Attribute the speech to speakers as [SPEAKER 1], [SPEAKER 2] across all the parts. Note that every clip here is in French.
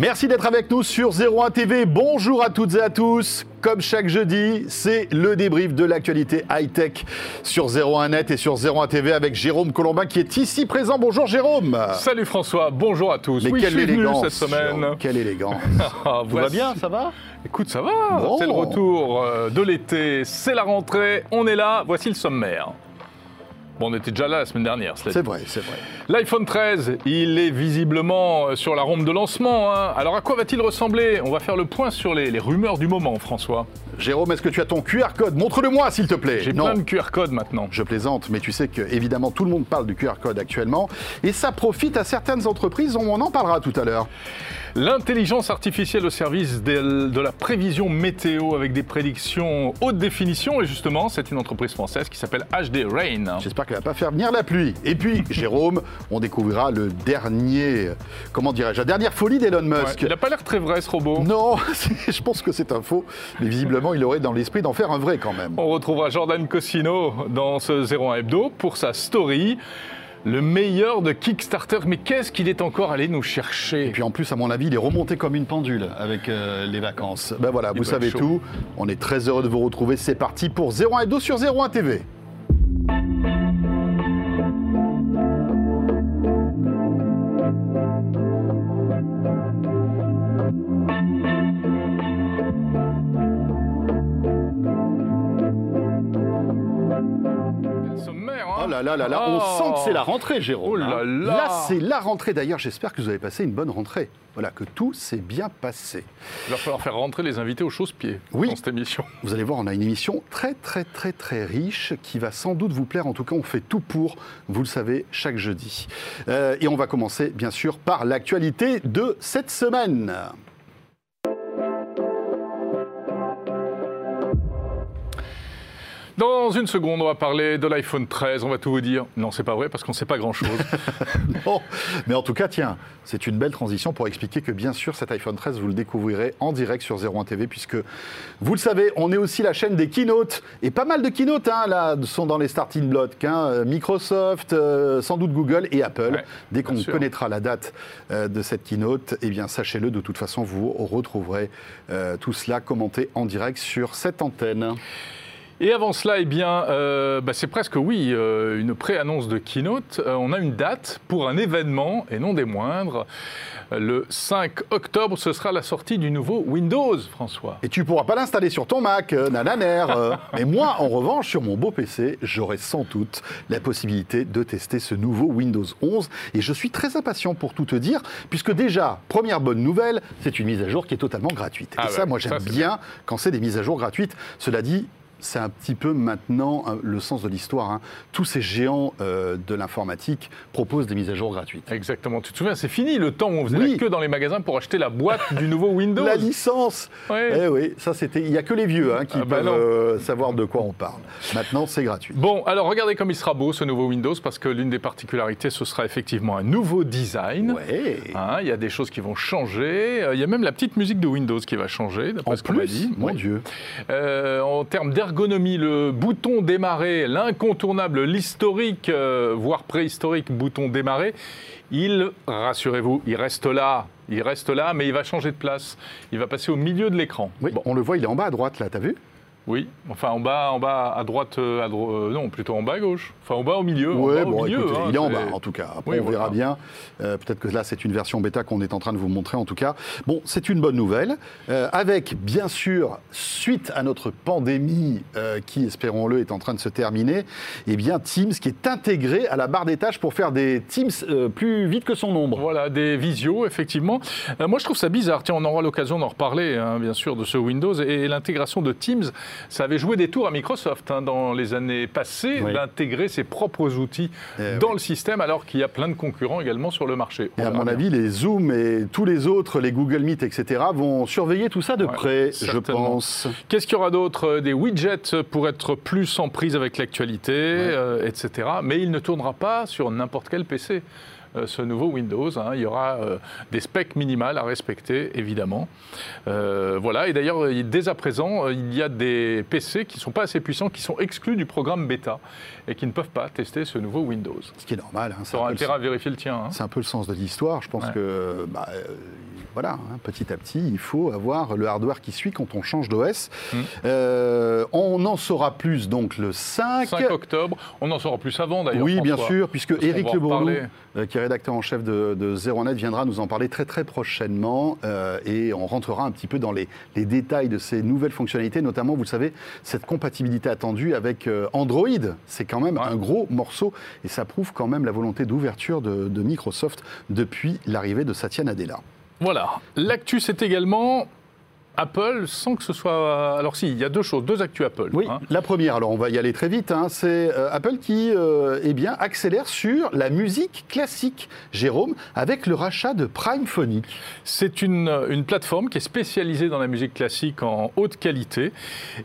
[SPEAKER 1] Merci d'être avec nous sur 01 TV. Bonjour à toutes et à tous. Comme chaque jeudi, c'est le débrief de l'actualité high-tech sur 01net et sur 01 TV avec Jérôme Colombin qui est ici présent. Bonjour Jérôme.
[SPEAKER 2] Salut François, bonjour à tous.
[SPEAKER 1] Mais
[SPEAKER 2] oui,
[SPEAKER 1] quelle
[SPEAKER 2] je suis venu
[SPEAKER 1] élégance.
[SPEAKER 2] cette semaine.
[SPEAKER 1] Jérôme, Quelle élégance.
[SPEAKER 2] Ah,
[SPEAKER 1] Tout va bien, ça va?
[SPEAKER 2] Écoute, ça va.
[SPEAKER 1] Bon.
[SPEAKER 2] C'est le retour euh, de l'été, c'est la rentrée, on est là. Voici le sommaire. Bon, on était déjà là la semaine dernière.
[SPEAKER 1] C'est vrai, c'est vrai.
[SPEAKER 2] L'iPhone 13, il est visiblement euh, sur la rampe de lancement. hein. Alors à quoi va-t-il ressembler? On va faire le point sur les, les rumeurs du moment, François.
[SPEAKER 1] Jérôme, est-ce que tu as ton QR code? Montre-le-moi, s'il te plaît.
[SPEAKER 2] J'ai plein de QR codes maintenant.
[SPEAKER 1] Je plaisante, mais tu sais que évidemment tout le monde parle du QR code actuellement et ça profite à certaines entreprises. On en parlera tout à l'heure.
[SPEAKER 2] L'intelligence artificielle au service de, la prévision météo avec des prédictions haute définition. Et justement, c'est une entreprise française qui s'appelle HD Rain.
[SPEAKER 1] J'espère qu'elle va pas faire venir la pluie. Et puis, Jérôme, on découvrira le dernier, comment dirais-je, la dernière folie d'Elon
[SPEAKER 2] Ouais,
[SPEAKER 1] Musk.
[SPEAKER 2] il n'a pas l'air très vrai ce robot.
[SPEAKER 1] Non, je pense que c'est un faux, mais visiblement il aurait dans l'esprit d'en faire un vrai quand même.
[SPEAKER 2] On retrouvera Jordan Cosino dans ce 01 Hebdo pour sa story. Le meilleur de Kickstarter. Mais qu'est-ce qu'il est encore allé nous chercher?
[SPEAKER 1] Et puis en plus, à mon avis, il est remonté comme une pendule avec euh, les vacances. Ben voilà,
[SPEAKER 2] Il
[SPEAKER 1] vous savez tout. On est très heureux de vous retrouver. C'est parti pour 01 Hebdo sur 01 TV.
[SPEAKER 2] Sommaire, hein
[SPEAKER 1] Oh là là là là, on
[SPEAKER 2] Oh.
[SPEAKER 1] sent que c'est la rentrée, Jérôme.
[SPEAKER 2] Oh là
[SPEAKER 1] hein.
[SPEAKER 2] là.
[SPEAKER 1] c'est la rentrée. D'ailleurs, j'espère que vous avez passé une bonne rentrée. Voilà, que tout s'est bien passé.
[SPEAKER 2] Il va falloir faire rentrer les invités au chausse-pied
[SPEAKER 1] Oui.
[SPEAKER 2] dans cette émission.
[SPEAKER 1] Vous allez voir, on a une émission très très très très riche qui va sans doute vous plaire. En tout cas, on fait tout pour, vous le savez, chaque jeudi. Euh, et on va commencer bien sûr par l'actualité de cette semaine.
[SPEAKER 2] Dans une seconde, on va parler de l'iPhone 13. On va tout vous dire. Non, c'est pas vrai parce qu'on ne sait pas grand-chose.
[SPEAKER 1] Bon, mais en tout cas, tiens, c'est une belle transition pour expliquer que bien sûr, cet iPhone 13, vous le découvrirez en direct sur 01 TV, puisque vous le savez, on est aussi la chaîne des keynotes. Et pas mal de keynotes, hein, là, sont dans les starting blocks. hein. Euh, Microsoft, euh, sans doute Google et Apple.
[SPEAKER 2] Ouais,
[SPEAKER 1] Dès qu'on connaîtra la date euh, de cette keynote, eh bien, sachez-le, de toute façon, vous retrouverez euh, tout cela commenté en direct sur cette antenne.
[SPEAKER 2] Et avant cela, eh bien, euh, bah, c'est presque, oui, euh, une pré-annonce de Keynote. Euh, on a une date pour un événement, et non des moindres. Le 5 octobre, ce sera la sortie du nouveau Windows, François.
[SPEAKER 1] Et tu pourras pas l'installer sur ton Mac, nananer. Mais moi, en revanche, sur mon beau PC, j'aurai sans doute la possibilité de tester ce nouveau Windows 11. Et je suis très impatient pour tout te dire, puisque déjà, première bonne nouvelle, c'est une mise à jour qui est totalement gratuite.
[SPEAKER 2] Ah
[SPEAKER 1] et ça,
[SPEAKER 2] ouais,
[SPEAKER 1] moi,
[SPEAKER 2] ça,
[SPEAKER 1] j'aime bien quand c'est des mises à jour gratuites. Cela dit, c'est un petit peu maintenant hein, le sens de l'histoire. hein. Tous ces géants euh, de l'informatique proposent des mises à jour gratuites.
[SPEAKER 2] Exactement. Tu te souviens, c'est fini le temps où on faisait
[SPEAKER 1] Oui.
[SPEAKER 2] la queue dans les magasins pour acheter la boîte du nouveau Windows.
[SPEAKER 1] La licence. Eh oui, ça c'était. Il n'y a que les vieux hein, qui
[SPEAKER 2] Ah bah
[SPEAKER 1] peuvent euh, savoir de quoi on parle. Maintenant, c'est gratuit.
[SPEAKER 2] Bon, alors regardez comme il sera beau ce nouveau Windows, parce que l'une des particularités, ce sera effectivement un nouveau design.
[SPEAKER 1] Ouais.
[SPEAKER 2] Hein, il y a des choses qui vont changer. Euh, Il y a même la petite musique de Windows qui va changer, d'après
[SPEAKER 1] En
[SPEAKER 2] ce qu'on m'a
[SPEAKER 1] plus,
[SPEAKER 2] dit.
[SPEAKER 1] mon
[SPEAKER 2] Oui.
[SPEAKER 1] Dieu.
[SPEAKER 2] Euh, en termes d'ergonomie, le bouton démarrer, l'incontournable, l'historique, euh, voire préhistorique bouton démarrer, il, rassurez-vous, il reste là. Il reste là, mais il va changer de place. Il va passer au milieu de l'écran.
[SPEAKER 1] Oui,
[SPEAKER 2] Bon,
[SPEAKER 1] on le voit, il est en bas à droite là, t'as vu?
[SPEAKER 2] Oui, enfin en bas, en bas à droite, euh, à dro- euh, non, plutôt en bas à gauche. Enfin en bas au milieu. au
[SPEAKER 1] bon,
[SPEAKER 2] milieu,
[SPEAKER 1] écoutez,
[SPEAKER 2] hein,
[SPEAKER 1] il est en bas en tout cas. Après,
[SPEAKER 2] Oui,
[SPEAKER 1] on verra bien. Euh, Peut-être que là, c'est une version bêta qu'on est en train de vous montrer en tout cas. Bon, c'est une bonne nouvelle. Euh, avec, bien sûr, suite à notre pandémie euh, qui, espérons-le, est en train de se terminer, eh bien, Teams qui est intégré à la barre des tâches pour faire des Teams plus vite que son ombre.
[SPEAKER 2] Voilà, des visios, effectivement. Moi, je trouve ça bizarre. Tiens, on aura l'occasion d'en reparler, hein, bien sûr, de ce Windows. Et l'intégration de Teams, ça avait joué des tours à Microsoft hein, dans les années passées,
[SPEAKER 1] Oui.
[SPEAKER 2] d'intégrer ses propres outils
[SPEAKER 1] Eh
[SPEAKER 2] dans
[SPEAKER 1] oui.
[SPEAKER 2] le système, alors qu'il y a plein de concurrents également sur le marché. On
[SPEAKER 1] Et à mon
[SPEAKER 2] bien.
[SPEAKER 1] avis, les Zoom et tous les autres, les Google Meet, etc., vont surveiller tout ça de
[SPEAKER 2] Ouais,
[SPEAKER 1] près, je pense.
[SPEAKER 2] Qu'est-ce qu'il y aura d'autre Euh, Des widgets pour être plus en prise avec l'actualité, euh, etc. Mais il ne tournera pas sur n'importe quel PC. Euh, ce nouveau Windows. hein. Il y aura euh, des specs minimales à respecter, évidemment. Euh, voilà. Et d'ailleurs, dès à présent, il y a des PC qui ne sont pas assez puissants, qui sont exclus du programme bêta et qui ne peuvent pas tester ce nouveau Windows.
[SPEAKER 1] Ce qui est normal. hein, peu le
[SPEAKER 2] intérêt à vérifier le tien. hein.
[SPEAKER 1] C'est un peu le sens de l'histoire. Je pense
[SPEAKER 2] Ouais.
[SPEAKER 1] que bah, voilà, hein, petit à petit, il faut avoir le hardware qui suit quand on change d'OS.
[SPEAKER 2] Mm.
[SPEAKER 1] Euh, on en saura plus donc le 5.
[SPEAKER 2] 5 octobre. On en saura plus avant d'ailleurs.
[SPEAKER 1] Oui, bien sûr, puisque
[SPEAKER 2] en
[SPEAKER 1] Le euh, qui est rédacteur en chef de, de Zero Net, viendra nous en parler très très prochainement euh, et on rentrera un petit peu dans les, les détails de ces nouvelles fonctionnalités, notamment, vous le savez, cette compatibilité attendue avec Android. C'est quand même
[SPEAKER 2] Ouais.
[SPEAKER 1] un gros morceau et ça prouve quand même la volonté d'ouverture de, de Microsoft depuis l'arrivée de Satya Nadella.
[SPEAKER 2] Voilà. L'actu, c'est également Apple, sans que ce soit. Alors, si, il y a deux choses, deux actus Apple.
[SPEAKER 1] Oui,
[SPEAKER 2] hein.
[SPEAKER 1] la première, alors on va y aller très vite, hein, c'est euh, Apple qui euh, eh bien, accélère sur la musique classique, Jérôme, avec le rachat de Prime Phonic.
[SPEAKER 2] C'est une, une plateforme qui est spécialisée dans la musique classique en haute qualité.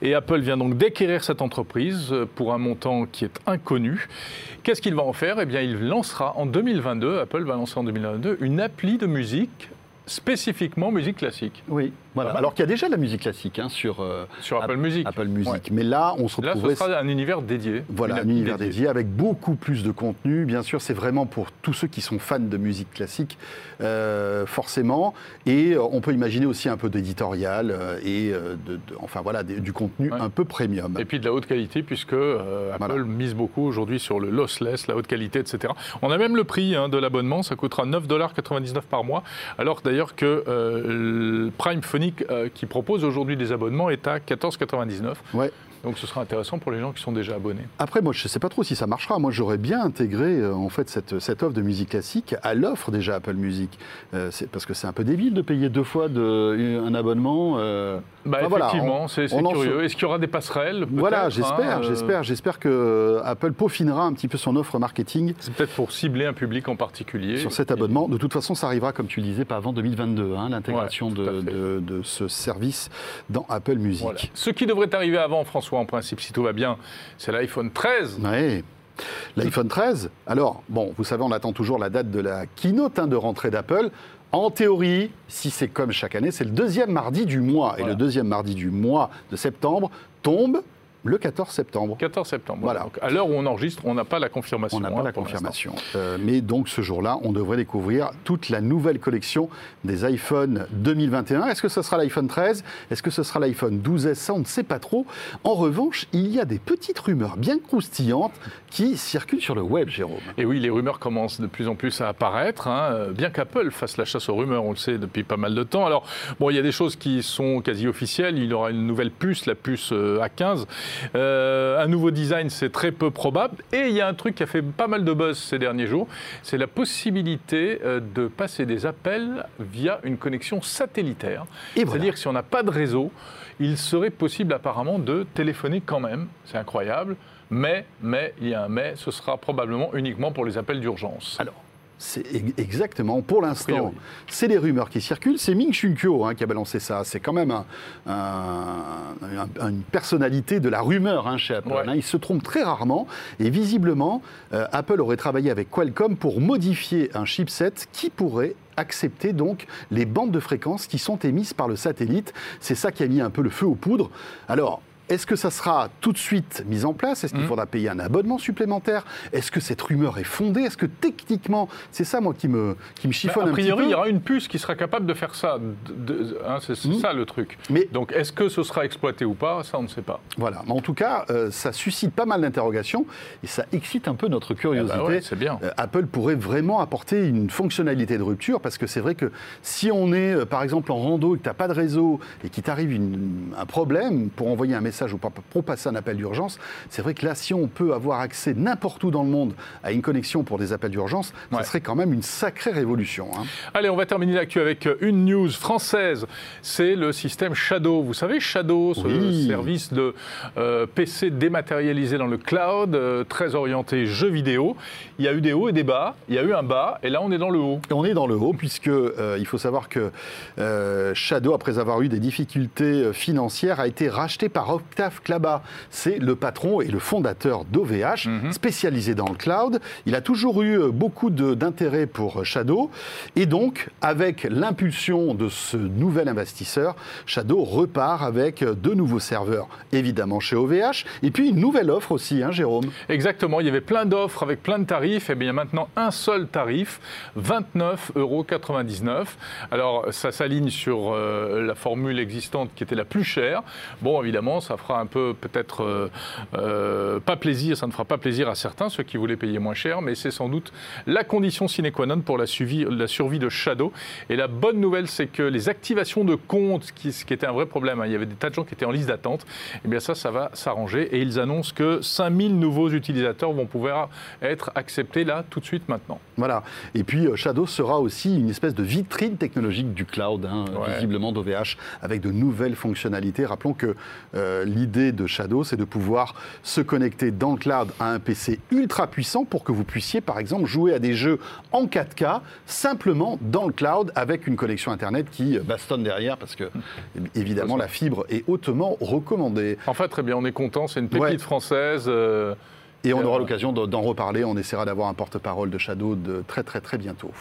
[SPEAKER 2] Et Apple vient donc d'acquérir cette entreprise euh, pour un montant qui est inconnu. Qu'est-ce qu'il va en faire? Eh bien, il lancera en 2022, Apple va lancer en 2022, une appli de musique spécifiquement musique classique.
[SPEAKER 1] Oui, voilà. Alors qu'il y a déjà de la musique classique hein, sur euh,
[SPEAKER 2] sur Apple
[SPEAKER 1] App-
[SPEAKER 2] Music.
[SPEAKER 1] Apple Music.
[SPEAKER 2] Ouais.
[SPEAKER 1] Mais là, on se
[SPEAKER 2] Là, ce sera un univers dédié.
[SPEAKER 1] Voilà, un univers dédié avec beaucoup plus de contenu. Bien sûr, c'est vraiment pour tous ceux qui sont fans de musique classique, euh, forcément. Et euh, on peut imaginer aussi un peu d'éditorial et de, de- enfin voilà, des- du contenu
[SPEAKER 2] Ouais.
[SPEAKER 1] un peu premium.
[SPEAKER 2] Et puis de la haute qualité, puisque euh, Apple
[SPEAKER 1] Voilà.
[SPEAKER 2] mise beaucoup aujourd'hui sur le lossless, la haute qualité, etc. On a même le prix hein, de l'abonnement, ça coûtera 9,99$ par mois, alors d'ailleurs que euh, le Euh, qui propose aujourd'hui des abonnements est à 14,99$.
[SPEAKER 1] Ouais.
[SPEAKER 2] Donc ce sera intéressant pour les gens qui sont déjà abonnés.
[SPEAKER 1] Après, moi, je ne sais pas trop si ça marchera. Moi, j'aurais bien intégré euh, en fait cette, cette offre de musique classique à l'offre déjà Apple Music, Euh, parce que c'est un peu débile de payer deux fois de, un abonnement. euh.
[SPEAKER 2] Bah,
[SPEAKER 1] Enfin,
[SPEAKER 2] effectivement, c'est curieux.
[SPEAKER 1] se-
[SPEAKER 2] Est-ce qu'il y aura des passerelles
[SPEAKER 1] Voilà, j'espère,
[SPEAKER 2] hein, euh,
[SPEAKER 1] j'espère, j'espère que euh, Apple peaufinera un petit peu son offre marketing
[SPEAKER 2] C'est peut-être pour cibler un public en particulier.
[SPEAKER 1] sur cet
[SPEAKER 2] Et-
[SPEAKER 1] abonnement. De toute façon, ça arrivera, comme tu le disais, pas avant 2022, hein, l'intégration
[SPEAKER 2] Ouais,
[SPEAKER 1] de, de- de ce service dans Apple Music.
[SPEAKER 2] Voilà. Ce qui devrait arriver avant, François, en principe, si tout va bien, c'est l'iPhone 13.
[SPEAKER 1] Ouais. L'iPhone 13, alors, bon, vous savez, on attend toujours la date de la keynote hein, de rentrée d'Apple. En théorie, si c'est comme chaque année, c'est le deuxième mardi du mois. Et le deuxième mardi du mois de septembre tombe le 14 septembre.
[SPEAKER 2] 14 septembre.
[SPEAKER 1] Voilà.
[SPEAKER 2] Donc, à l'heure où on enregistre, on n'a pas la confirmation.
[SPEAKER 1] On n'a
[SPEAKER 2] hein,
[SPEAKER 1] pas la confirmation. Euh, mais donc ce jour-là, on devrait découvrir toute la nouvelle collection des iPhone 2021. Est-ce que ce sera l'iPhone 13 Est-ce que ce sera l'iPhone 12S Ça, on ne sait pas trop. En revanche, il y a des petites rumeurs bien croustillantes qui circulent sur le web, Jérôme.
[SPEAKER 2] Et oui, les rumeurs commencent de plus en plus à apparaître, hein, bien qu'Apple fasse la chasse aux rumeurs, on le sait depuis pas mal de temps. Alors, bon, il y a des choses qui sont quasi officielles. Il y aura une nouvelle puce, la puce euh, A15. Euh, un nouveau design, c'est très peu probable. Et il y a un truc qui a fait pas mal de buzz ces derniers jours, c'est la possibilité euh, de passer des appels via une connexion satellitaire.
[SPEAKER 1] Et voilà.
[SPEAKER 2] C'est-à-dire que si on n'a pas de réseau, il serait possible apparemment de téléphoner quand même. C'est incroyable. Mais, mais, il y a un mais, ce sera probablement uniquement pour les appels d'urgence.
[SPEAKER 1] Alors, c'est exactement, pour l'instant, c'est les rumeurs qui circulent. C'est Ming Chun Kyo hein, qui a balancé ça. C'est quand même un- un- un- une personnalité de la rumeur hein, chez Apple.
[SPEAKER 2] Ouais.
[SPEAKER 1] hein. Il se trompe très rarement. Et visiblement, euh, Apple aurait travaillé avec Qualcomm pour modifier un chipset qui pourrait accepter donc les bandes de fréquences qui sont émises par le satellite. C'est ça qui a mis un peu le feu aux poudres. Alors, est-ce que ça sera tout de suite mis en place? Est-ce qu'il
[SPEAKER 2] Mhm.
[SPEAKER 1] faudra payer un abonnement supplémentaire? Est-ce que cette rumeur est fondée? Est-ce que techniquement, c'est ça moi qui me, qui me chiffonne
[SPEAKER 2] a
[SPEAKER 1] un petit
[SPEAKER 2] priori,
[SPEAKER 1] peu
[SPEAKER 2] il y aura une puce qui sera capable de faire ça. Hein, c'est
[SPEAKER 1] Mhm.
[SPEAKER 2] ça le truc.
[SPEAKER 1] Mais
[SPEAKER 2] Donc, est-ce que ce sera exploité ou pas? Ça, on ne sait pas.
[SPEAKER 1] voilà, mais en tout cas, euh, ça suscite pas mal d'interrogations et ça excite un peu notre
[SPEAKER 2] Eh
[SPEAKER 1] curiosité.
[SPEAKER 2] ben ouais, c'est bien.
[SPEAKER 1] Euh, Apple pourrait vraiment apporter une fonctionnalité de rupture parce que c'est vrai que si on est euh, par exemple en rando et que tu n'as pas de réseau et qu'il t'arrive un problème pour envoyer un message ou pour, passer un appel d'urgence, c'est vrai que là, si on peut avoir accès n'importe où dans le monde à une connexion pour des appels d'urgence,
[SPEAKER 2] Ouais.
[SPEAKER 1] ça serait quand même une sacrée révolution. hein.
[SPEAKER 2] Allez, on va terminer l'actu avec une news française. C'est le système Shadow. Vous savez, Shadow, ce
[SPEAKER 1] Oui.
[SPEAKER 2] service de euh, PC dématérialisé dans le cloud, euh, très orienté jeux vidéo. Il y a eu des hauts et des bas. Il y a eu un bas, et là, on est dans le haut.
[SPEAKER 1] Et on est dans le haut puisque euh, il faut savoir que euh, Shadow, après avoir eu des difficultés euh, financières, a été racheté par Octave Klaba, c'est le patron et le fondateur d'OVH,
[SPEAKER 2] Mhm.
[SPEAKER 1] spécialisé dans le cloud. Il a toujours eu euh, beaucoup d'intérêt pour Shadow. Et donc, avec l'impulsion de ce nouvel investisseur, Shadow repart avec euh, de nouveaux serveurs, évidemment chez OVH. Et puis une nouvelle offre aussi, hein, Jérôme.
[SPEAKER 2] Exactement, il y avait plein d'offres avec plein de tarifs, et bien il y a maintenant un seul tarif, 29,99 euros. Alors ça s'aligne sur euh, la formule existante qui était la plus chère. Bon, évidemment, ça fera un peu peut-être euh, euh, pas plaisir, ça ne fera pas plaisir à certains, ceux qui voulaient payer moins cher, mais c'est sans doute la condition sine qua non pour la, suivi- la survie de Shadow. Et la bonne nouvelle, c'est que les activations de comptes, qui, ce qui était un vrai problème, hein, il y avait des tas de gens qui étaient en liste d'attente, et bien ça, ça va s'arranger. Et ils annoncent que 5000 nouveaux utilisateurs vont pouvoir être acceptés là, tout de suite, maintenant.
[SPEAKER 1] Voilà. Et puis euh, Shadow sera aussi une espèce de vitrine technologique du cloud, hein,
[SPEAKER 2] Ouais.
[SPEAKER 1] visiblement d'OVH, avec de nouvelles fonctionnalités. Rappelons que euh, l'idée de Shadow, c'est de pouvoir se connecter dans le cloud à un PC ultra puissant pour que vous puissiez, par exemple, jouer à des jeux en 4K simplement dans le cloud avec une connexion Internet qui euh, bastonne derrière, parce que évidemment la fibre est hautement recommandée.
[SPEAKER 2] Enfin, très bien, on est content, c'est une pépite
[SPEAKER 1] Ouais.
[SPEAKER 2] française. euh,
[SPEAKER 1] Et on aura l'occasion d'en d'en reparler. On essaiera d'avoir un porte-parole de Shadow de très très très bientôt.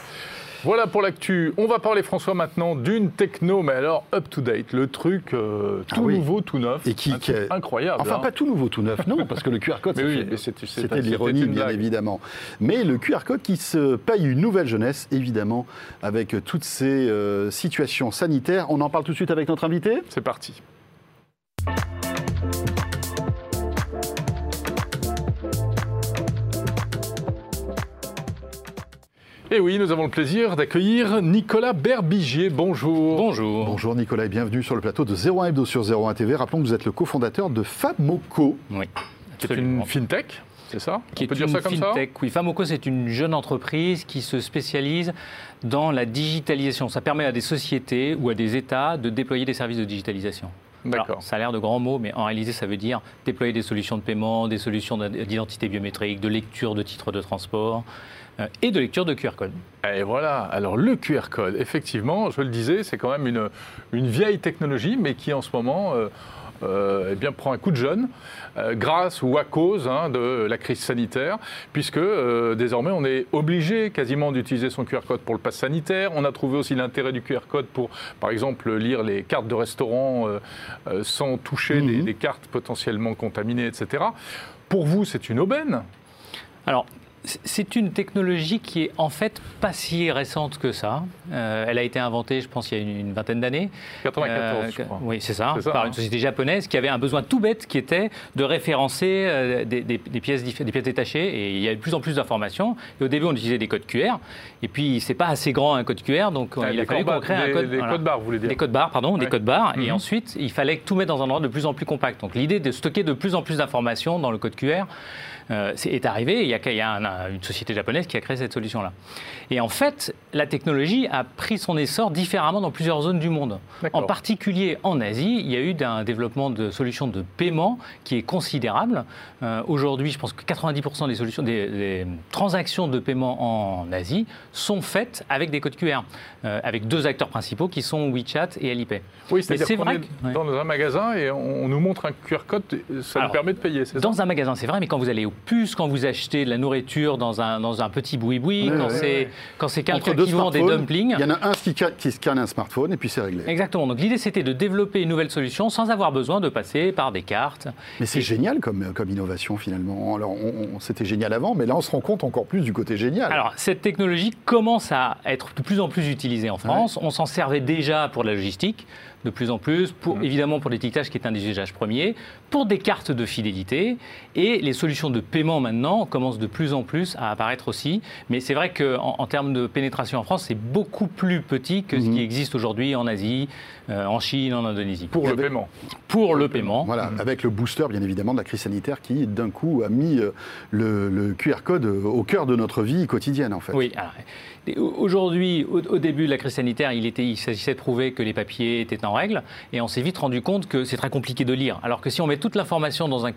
[SPEAKER 2] Voilà pour l'actu. On va parler, François, maintenant d'une techno, mais alors up-to-date, le truc euh, tout
[SPEAKER 1] Ah oui.
[SPEAKER 2] nouveau, tout neuf.
[SPEAKER 1] Et qui- est-
[SPEAKER 2] incroyable.
[SPEAKER 1] Enfin,
[SPEAKER 2] hein.
[SPEAKER 1] pas tout nouveau, tout neuf, non, parce que le QR code,
[SPEAKER 2] oui, c'était-
[SPEAKER 1] l'ironie, bien
[SPEAKER 2] blague.
[SPEAKER 1] évidemment. Mais le QR code qui se paye une nouvelle jeunesse, évidemment, avec toutes ces euh, situations sanitaires. On en parle tout de suite avec notre invité.
[SPEAKER 2] C'est parti. Et oui, nous avons le plaisir d'accueillir Nicolas Berbigier. Bonjour.
[SPEAKER 3] Bonjour.
[SPEAKER 1] Bonjour Nicolas et bienvenue sur le plateau de 01 Hebdo sur 01 TV. Rappelons que vous êtes le cofondateur de Famoco.
[SPEAKER 3] Oui.
[SPEAKER 2] C'est une fintech, c'est ça
[SPEAKER 3] Qui
[SPEAKER 2] On peut dire
[SPEAKER 3] une
[SPEAKER 2] ça comme ça
[SPEAKER 3] fintech. Oui, Famoco, c'est une jeune entreprise qui se spécialise dans la digitalisation. Ça permet à des sociétés ou à des États de déployer des services de digitalisation. Alors,
[SPEAKER 2] D'accord.
[SPEAKER 3] ça a l'air de grands mots, mais en réalité, ça veut dire déployer des solutions de paiement, des solutions d'identité biométrique, de lecture de titres de transport et de lecture de QR code.
[SPEAKER 2] Et voilà, alors le QR code, effectivement, je le disais, c'est quand même une, une vieille technologie, mais qui en ce moment euh, euh, eh bien, prend un coup de jeune, euh, grâce ou à cause hein, de la crise sanitaire, puisque euh, désormais on est obligé quasiment d'utiliser son QR code pour le pass sanitaire. On a trouvé aussi l'intérêt du QR code pour, par exemple, lire les cartes de restaurant euh, euh, sans toucher des, des cartes potentiellement contaminées, etc. Pour vous, c'est une aubaine?
[SPEAKER 3] Alors, c'est une technologie qui est en fait pas si récente que ça. Euh, elle a été inventée, je pense, il y a une, une vingtaine d'années.
[SPEAKER 2] 94,
[SPEAKER 3] Euh,
[SPEAKER 2] je crois.
[SPEAKER 3] Oui, c'est ça, par
[SPEAKER 2] hein.
[SPEAKER 3] une société japonaise qui avait un besoin tout bête qui était de référencer euh, des, des- des pièces, diff- des pièces détachées. Et il y a de plus en plus d'informations. Et au début, on utilisait des codes QR. Et puis, c'est pas assez grand un code QR, donc
[SPEAKER 2] Ah,
[SPEAKER 3] il a fallu qu'on crée un
[SPEAKER 2] des-
[SPEAKER 3] code.
[SPEAKER 2] des
[SPEAKER 3] voilà.
[SPEAKER 2] codes barres, vous voulez dire
[SPEAKER 3] Des codes barres, pardon, des codes barres. Et
[SPEAKER 2] Mhm.
[SPEAKER 3] ensuite, il fallait tout mettre dans un endroit de plus en plus compact. Donc l'idée de stocker de plus en plus d'informations dans le code QR est arrivée. Il y a, il y a un- un- une société japonaise qui a créé cette solution-là. Et en fait, la technologie a pris son essor différemment dans plusieurs zones du monde. En particulier en Asie, il y a eu un développement de solutions de paiement qui est considérable. Euh, Aujourd'hui, je pense que 90% des solutions, des, des transactions de paiement en Asie sont faites avec des codes QR, euh, avec deux acteurs principaux qui sont WeChat et Alipay.
[SPEAKER 2] Oui,
[SPEAKER 3] c'est vrai que- ouais.
[SPEAKER 2] dans un magasin et on, on nous montre un QR code, ça
[SPEAKER 3] Alors,
[SPEAKER 2] nous permet de payer, c'est ça?
[SPEAKER 3] Dans un magasin, c'est vrai, mais quand vous allez au puce, quand vous achetez de la nourriture dans un, dans un petit boui-boui,
[SPEAKER 1] Ouais,
[SPEAKER 3] quand
[SPEAKER 1] ouais,
[SPEAKER 3] c'est. Quand c'est quelqu'un qui vend des dumplings.
[SPEAKER 1] Il y en a un qui, ca- qui scanne un smartphone et puis c'est réglé.
[SPEAKER 3] Exactement. Donc l'idée, c'était de développer une nouvelle solution sans avoir besoin de passer par des cartes.
[SPEAKER 1] Mais c'est
[SPEAKER 3] Et-
[SPEAKER 1] génial comme, comme innovation finalement. Alors, on- on- c'était génial avant, mais là, on se rend compte encore plus du côté génial.
[SPEAKER 3] Alors, cette technologie commence à être de plus en plus utilisée en France. On s'en servait déjà pour la logistique, de plus en plus, pour,
[SPEAKER 1] Mmh.
[SPEAKER 3] évidemment pour l'étiquetage qui est un des usages premiers, pour des cartes de fidélité. Et les solutions de paiement maintenant commencent de plus en plus à apparaître aussi. Mais c'est vrai qu'en en, termes de pénétration en France, c'est beaucoup plus petit que ce
[SPEAKER 1] Mhm.
[SPEAKER 3] qui existe aujourd'hui en Asie, euh, en Chine, en Indonésie.
[SPEAKER 2] pour le paiement.
[SPEAKER 3] Pour le paiement.
[SPEAKER 1] Voilà, avec le booster, bien évidemment, de la crise sanitaire qui, d'un coup, a mis euh, le, le QR code euh, au cœur de notre vie quotidienne, en fait.
[SPEAKER 3] Oui. alors, Aujourd'hui, au, au début de la crise sanitaire, il, était, il s'agissait de prouver que les papiers étaient en règle, et on s'est vite rendu compte que c'est très compliqué de lire. Alors que si on met toute l'information dans un,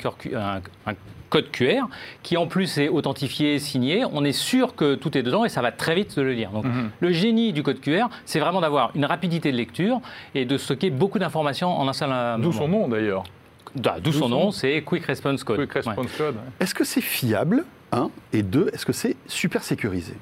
[SPEAKER 3] code QR, qui en plus est authentifié, signé, on est sûr que tout est dedans et ça va très vite de le lire. Donc,
[SPEAKER 2] Mhm.
[SPEAKER 3] le génie du code QR, c'est vraiment d'avoir une rapidité de lecture et de stocker beaucoup d'informations en un seul euh,
[SPEAKER 2] D'où
[SPEAKER 3] moment.
[SPEAKER 2] son nom d'ailleurs.
[SPEAKER 3] D'où son nom, c'est Quick Response Code.
[SPEAKER 2] Quick Response Code.
[SPEAKER 1] Est-ce que c'est fiable, un? Et deux, est-ce que c'est super sécurisé?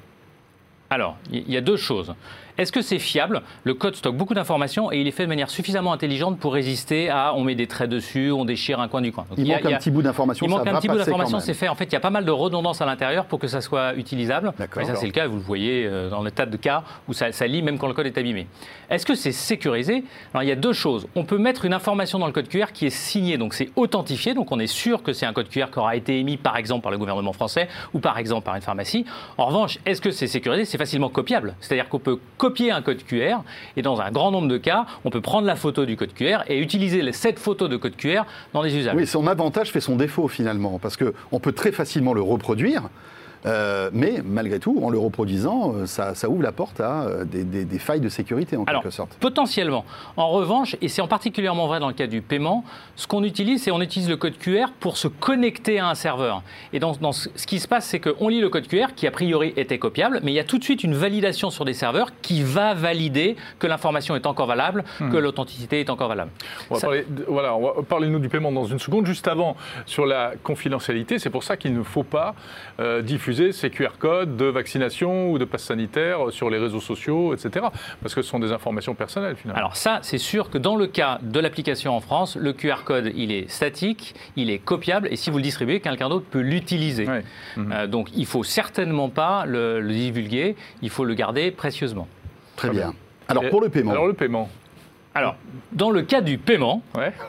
[SPEAKER 3] Alors, il y a deux choses. Est-ce que c'est fiable? Le code stocke beaucoup d'informations et il est fait de manière suffisamment intelligente pour résister à on met des traits dessus, on déchire un coin du coin.
[SPEAKER 1] Donc, il, manque un petit bout d'information.
[SPEAKER 3] Il manque un petit bout d'information, c'est fait. En fait, il y a pas mal de redondance à l'intérieur pour que ça soit utilisable. Et ça, c'est le cas, vous le voyez euh, dans le tas de cas où ça, ça lit même quand le code est abîmé. Est-ce que c'est sécurisé? Alors, il y a deux choses. On peut mettre une information dans le code QR qui est signée, donc c'est authentifié, donc on est sûr que c'est un code QR qui aura été émis par exemple par le gouvernement français ou par exemple par une pharmacie. En revanche, est-ce que c'est sécurisé? C'est facilement copiable. C'est-à-dire qu'on peut copier un code QR et dans un grand nombre de cas, on peut prendre la photo du code QR et utiliser cette photo de code QR dans des usages.
[SPEAKER 1] Oui, son avantage fait son défaut finalement, parce qu'on peut très facilement le reproduire. Euh, mais malgré tout, en le reproduisant, euh, ça, ouvre la porte à euh, des, failles de sécurité en quelque sorte.
[SPEAKER 3] Potentiellement. En revanche, et c'est en particulièrement vrai dans le cas du paiement, ce qu'on utilise, c'est on utilise le code QR pour se connecter à un serveur. Et dans, ce, qui se passe, c'est qu'on lit le code QR qui a priori était copiable, mais il y a tout de suite une validation sur des serveurs qui va valider que l'information est encore valable, hmm. que l'authenticité est encore valable.
[SPEAKER 2] On va parler, voilà, on va parler nous du paiement dans une seconde. Juste avant, sur la confidentialité, c'est pour ça qu'il ne faut pas diffuser ces QR codes de vaccination ou de passe sanitaire sur les réseaux sociaux, etc. Parce que ce sont des informations personnelles finalement.
[SPEAKER 3] Alors ça, c'est sûr que dans le cas de l'application en France, le QR code, il est statique, il est copiable, et si vous le distribuez, quelqu'un d'autre peut l'utiliser. Euh, donc il ne faut certainement pas le, divulguer, il faut le garder précieusement.
[SPEAKER 1] Très bien. Alors pour le paiement.
[SPEAKER 2] Alors le paiement.
[SPEAKER 3] Alors, dans le cas du paiement,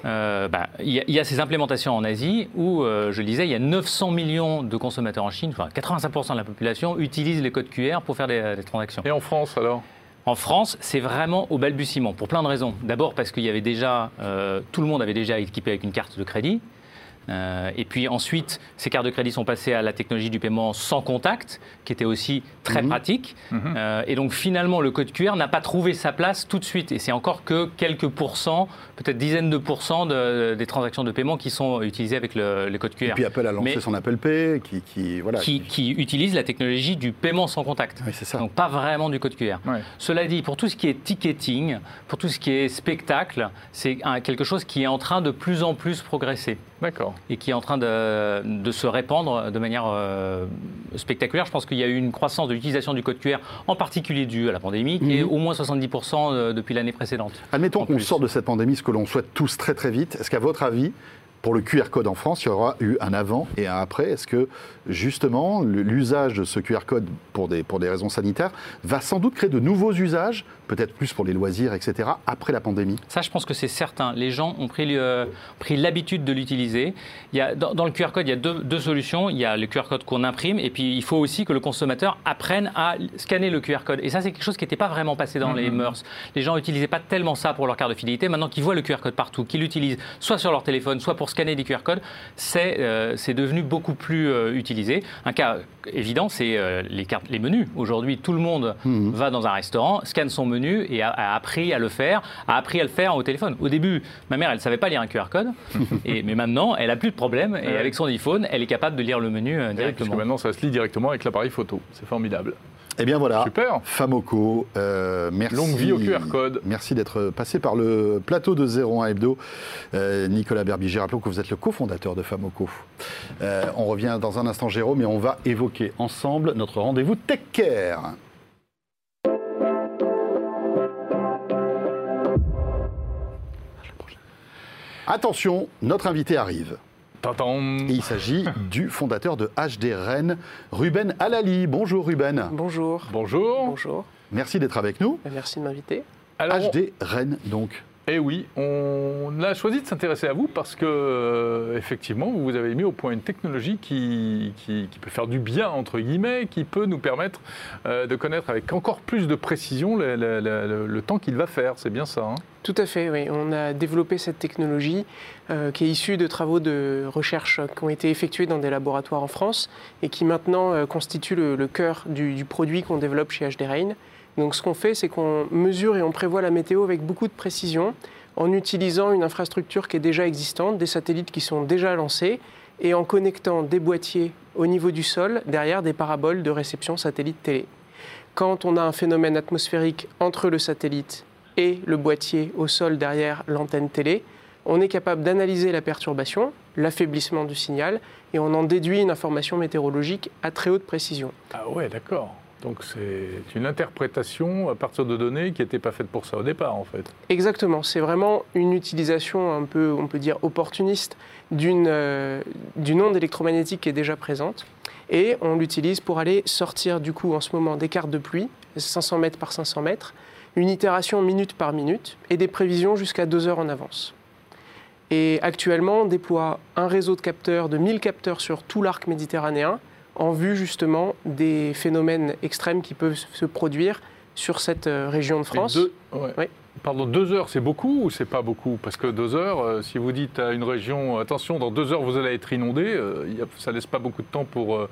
[SPEAKER 3] euh, bah, il y, a ces implémentations en Asie où, euh, je le disais, il y a 900 millions de consommateurs en Chine, enfin 85% de la population utilise les codes QR pour faire des, transactions.
[SPEAKER 2] Et en France alors?
[SPEAKER 3] En France, c'est vraiment au balbutiement, pour plein de raisons. D'abord parce qu'il y avait déjà, euh, tout le monde avait déjà équipé avec une carte de crédit. Euh, et puis ensuite, ces cartes de crédit sont passées à la technologie du paiement sans contact, qui était aussi très mhm. pratique. Mhm. Euh, et donc finalement, le code QR n'a pas trouvé sa place tout de suite. Et c'est encore que quelques pourcents, peut-être dizaines de pourcents des transactions de paiement qui sont utilisées avec le, code QR. Et
[SPEAKER 1] puis Apple a lancé son Apple Pay, qui,
[SPEAKER 3] qui voilà, qui, utilise la technologie du paiement sans contact.
[SPEAKER 1] Oui, c'est ça.
[SPEAKER 3] Donc pas vraiment du code QR. Cela dit, pour tout ce qui est ticketing, pour tout ce qui est spectacle, c'est quelque chose qui est en train de plus en plus progresser.
[SPEAKER 2] D'accord
[SPEAKER 3] et qui est en train de, se répandre de manière euh, spectaculaire. Je pense qu'il y a eu une croissance de l'utilisation du code QR, en particulier due à la pandémie, qui est mhm. au moins 70% euh, depuis l'année précédente.
[SPEAKER 1] Admettons qu'on sort de cette pandémie, ce que l'on souhaite tous très très vite. Est-ce qu'à votre avis, pour le QR code en France, il y aura eu un avant et un après? Est-ce que justement l'usage de ce QR code pour des, pour des raisons sanitaires va sans doute créer de nouveaux usages peut-être plus pour les loisirs, etc., après la pandémie
[SPEAKER 3] Ça, je pense que c'est certain. Les gens ont pris, pris l'habitude de l'utiliser. Il y a, dans, le QR code, il y a deux, solutions. Il y a le QR code qu'on imprime, et puis il faut aussi que le consommateur apprenne à scanner le QR code. Et ça, c'est quelque chose qui n'était pas vraiment passé dans les mm-hmm. mœurs. Les gens n'utilisaient pas tellement ça pour leur carte de fidélité. Maintenant qu'ils voient le QR code partout, qu'ils l'utilisent soit sur leur téléphone, soit pour scanner des QR codes, c'est euh, devenu beaucoup plus euh, Un cas évident, c'est euh, les, cartes, les menus. Aujourd'hui, tout le monde mm-hmm. va dans un restaurant, scanne son menu et a, appris à le faire, a appris à le faire au téléphone. Au début, ma mère, elle ne savait pas lire un QR code, et, mais maintenant, elle a plus de problème et avec son iPhone, elle est capable de lire le menu euh, directement.
[SPEAKER 2] parce que maintenant, ça se lit directement avec l'appareil photo. C'est formidable.
[SPEAKER 1] Eh bien voilà,
[SPEAKER 2] Super.
[SPEAKER 1] Famoco, euh, merci.
[SPEAKER 2] Longue vie au QR code.
[SPEAKER 1] Merci d'être passé par le plateau de 01 Hebdo. Euh, Nicolas Berbiger, rappelons que vous êtes le cofondateur de Famoco. on revient dans un instant, Jérôme, et on va évoquer ensemble notre rendez-vous Tech Care. Attention, notre invité arrive. Il s'agit du fondateur de HD Rennes, Ruben Alali. Bonjour Ruben.
[SPEAKER 4] Bonjour.
[SPEAKER 2] Bonjour.
[SPEAKER 4] Bonjour.
[SPEAKER 1] Merci d'être avec nous.
[SPEAKER 4] Merci de m'inviter.
[SPEAKER 1] HD Rennes donc.
[SPEAKER 2] Eh oui, on a choisi de s'intéresser à vous parce que, euh, effectivement, vous avez mis au point une technologie qui, peut faire du bien, entre guillemets, qui peut nous permettre euh, de connaître avec encore plus de précision le, temps qu'il va faire. C'est bien ça hein?
[SPEAKER 4] Tout à fait, oui. On a développé cette technologie euh, qui est issue de travaux de recherche qui ont été effectués dans des laboratoires en France et qui maintenant constitue le, cœur du, du produit qu'on développe chez HD Rain. Donc ce qu'on fait, c'est qu'on mesure et on prévoit la météo avec beaucoup de précision en utilisant une infrastructure qui est déjà existante, des satellites qui sont déjà lancés et en connectant des boîtiers au niveau du sol derrière des paraboles de réception satellite télé. Quand on a un phénomène atmosphérique entre le satellite et le boîtier au sol derrière l'antenne télé, on est capable d'analyser la perturbation, l'affaiblissement du signal, et on en déduit une information météorologique à très haute précision.
[SPEAKER 2] Ah ouais, d'accord. Donc c'est une interprétation à partir de données qui n'étaient pas faites pour ça au départ, en fait.
[SPEAKER 4] Exactement. C'est vraiment une utilisation un peu, on peut dire, opportuniste d'une euh, d'une onde électromagnétique qui est déjà présente. Et on l'utilise pour aller sortir, du coup, en ce moment, des cartes de pluie, 500 mètres par 500 mètres, une itération minute par minute et des prévisions jusqu'à deux heures en avance. Et actuellement, on déploie un réseau de capteurs, de 1000 capteurs sur tout l'arc méditerranéen, en vue justement des phénomènes extrêmes qui peuvent se produire sur cette euh, région de France.
[SPEAKER 2] Deux, ouais. Pardon, deux heures, c'est beaucoup ou c'est pas beaucoup? Parce que deux heures, euh, si vous dites à une région, attention, dans deux heures vous allez être inondé, euh, ça laisse pas beaucoup de temps pour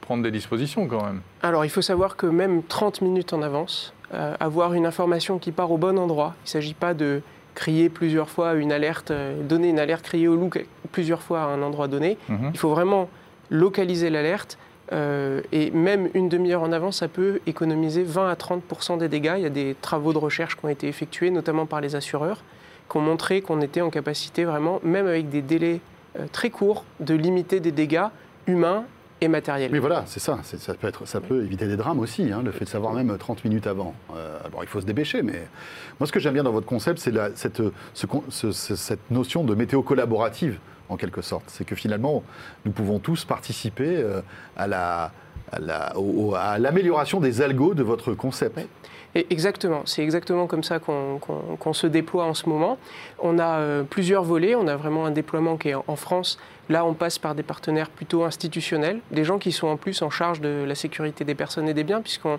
[SPEAKER 2] prendre des dispositions quand même.
[SPEAKER 4] Alors il faut savoir que même 30 minutes en avance, avoir une information qui part au bon endroit, il ne s'agit pas de crier plusieurs fois une alerte, donner une alerte, crier au loup plusieurs fois à un endroit donné. Mhm. Il faut vraiment localiser l'alerte euh, et même une demi-heure en avance, ça peut économiser 20 à 30% des dégâts. Il y a des travaux de recherche qui ont été effectués, notamment par les assureurs, qui ont montré qu'on était en capacité vraiment, même avec des délais euh, très courts, de limiter des dégâts humains et matériels.
[SPEAKER 1] Oui, voilà, c'est ça. Ça peut, éviter des drames aussi, hein, le fait de savoir même 30 minutes avant. Euh, alors, il faut se dépêcher, mais moi, ce que j'aime bien dans votre concept, c'est cette notion de météo collaborative en quelque sorte. C'est que finalement, nous pouvons tous participer euh, à la à l'amélioration des algos de votre concept.
[SPEAKER 4] exactement, c'est exactement comme ça qu'on se déploie en ce moment. On a euh, plusieurs volets, on a vraiment un déploiement qui est en France. Là, on passe par des partenaires plutôt institutionnels, des gens qui sont en plus en charge de la sécurité des personnes et des biens, puisqu'on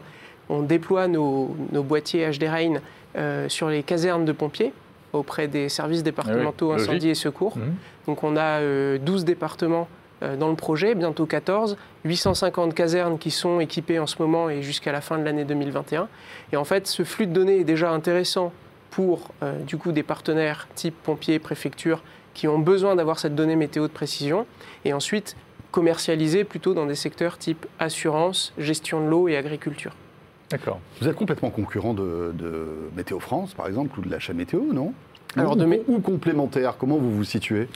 [SPEAKER 4] on déploie nos, boîtiers HD Rain euh, sur les casernes de pompiers auprès des services départementaux ah incendie et secours. Mhm. Donc on a 12 euh, départements euh, dans le projet, bientôt 14, 850 casernes qui sont équipées en ce moment et jusqu'à la fin de l'année 2021. Et en fait, ce flux de données est déjà intéressant pour euh, du coup des partenaires type pompiers, préfecture, qui ont besoin d'avoir cette donnée météo de précision, et ensuite commercialisé plutôt dans des secteurs type assurance, gestion de l'eau et agriculture.
[SPEAKER 1] D'accord. Vous êtes complètement concurrent de, Météo France, par exemple, ou de la chaîne météo, non?
[SPEAKER 4] Alors,
[SPEAKER 1] ou, ou complémentaire Comment vous vous situez?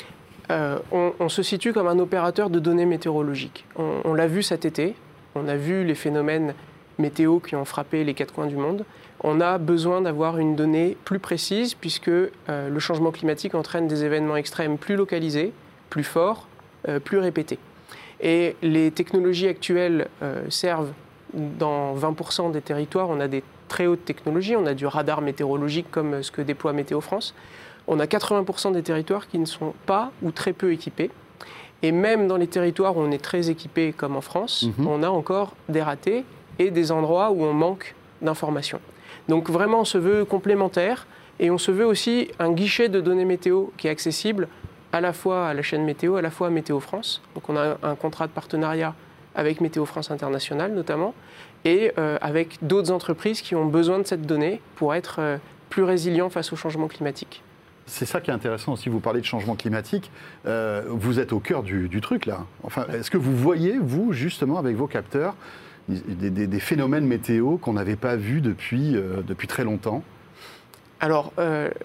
[SPEAKER 4] Euh, on, se situe comme un opérateur de données météorologiques. On, l'a vu cet été, on a vu les phénomènes météo qui ont frappé les quatre coins du monde. On a besoin d'avoir une donnée plus précise puisque euh, le changement climatique entraîne des événements extrêmes plus localisés, plus forts, euh, plus répétés. Et les technologies actuelles servent dans 20% des territoires, on a des très hautes technologies, on a du radar météorologique comme ce que déploie Météo France. On a 80% des territoires qui ne sont pas ou très peu équipés. Et même dans les territoires où on est très équipé, comme en France, mhm. on a encore des ratés et des endroits où on manque d'informations. Donc vraiment, on se veut complémentaire et on se veut aussi un guichet de données météo qui est accessible à la fois à la chaîne météo, à la fois à Météo France. Donc on a un contrat de partenariat avec Météo France International notamment, et euh, avec d'autres entreprises qui ont besoin de cette donnée pour être euh, plus résilients face au changement climatique.
[SPEAKER 1] C'est ça qui est intéressant aussi, vous parlez de changement climatique, euh, vous êtes au cœur du, truc là. Enfin, est-ce que vous voyez, vous, justement, avec vos capteurs, des, phénomènes météo qu'on n'avait pas vus depuis, depuis très longtemps?
[SPEAKER 4] Alors,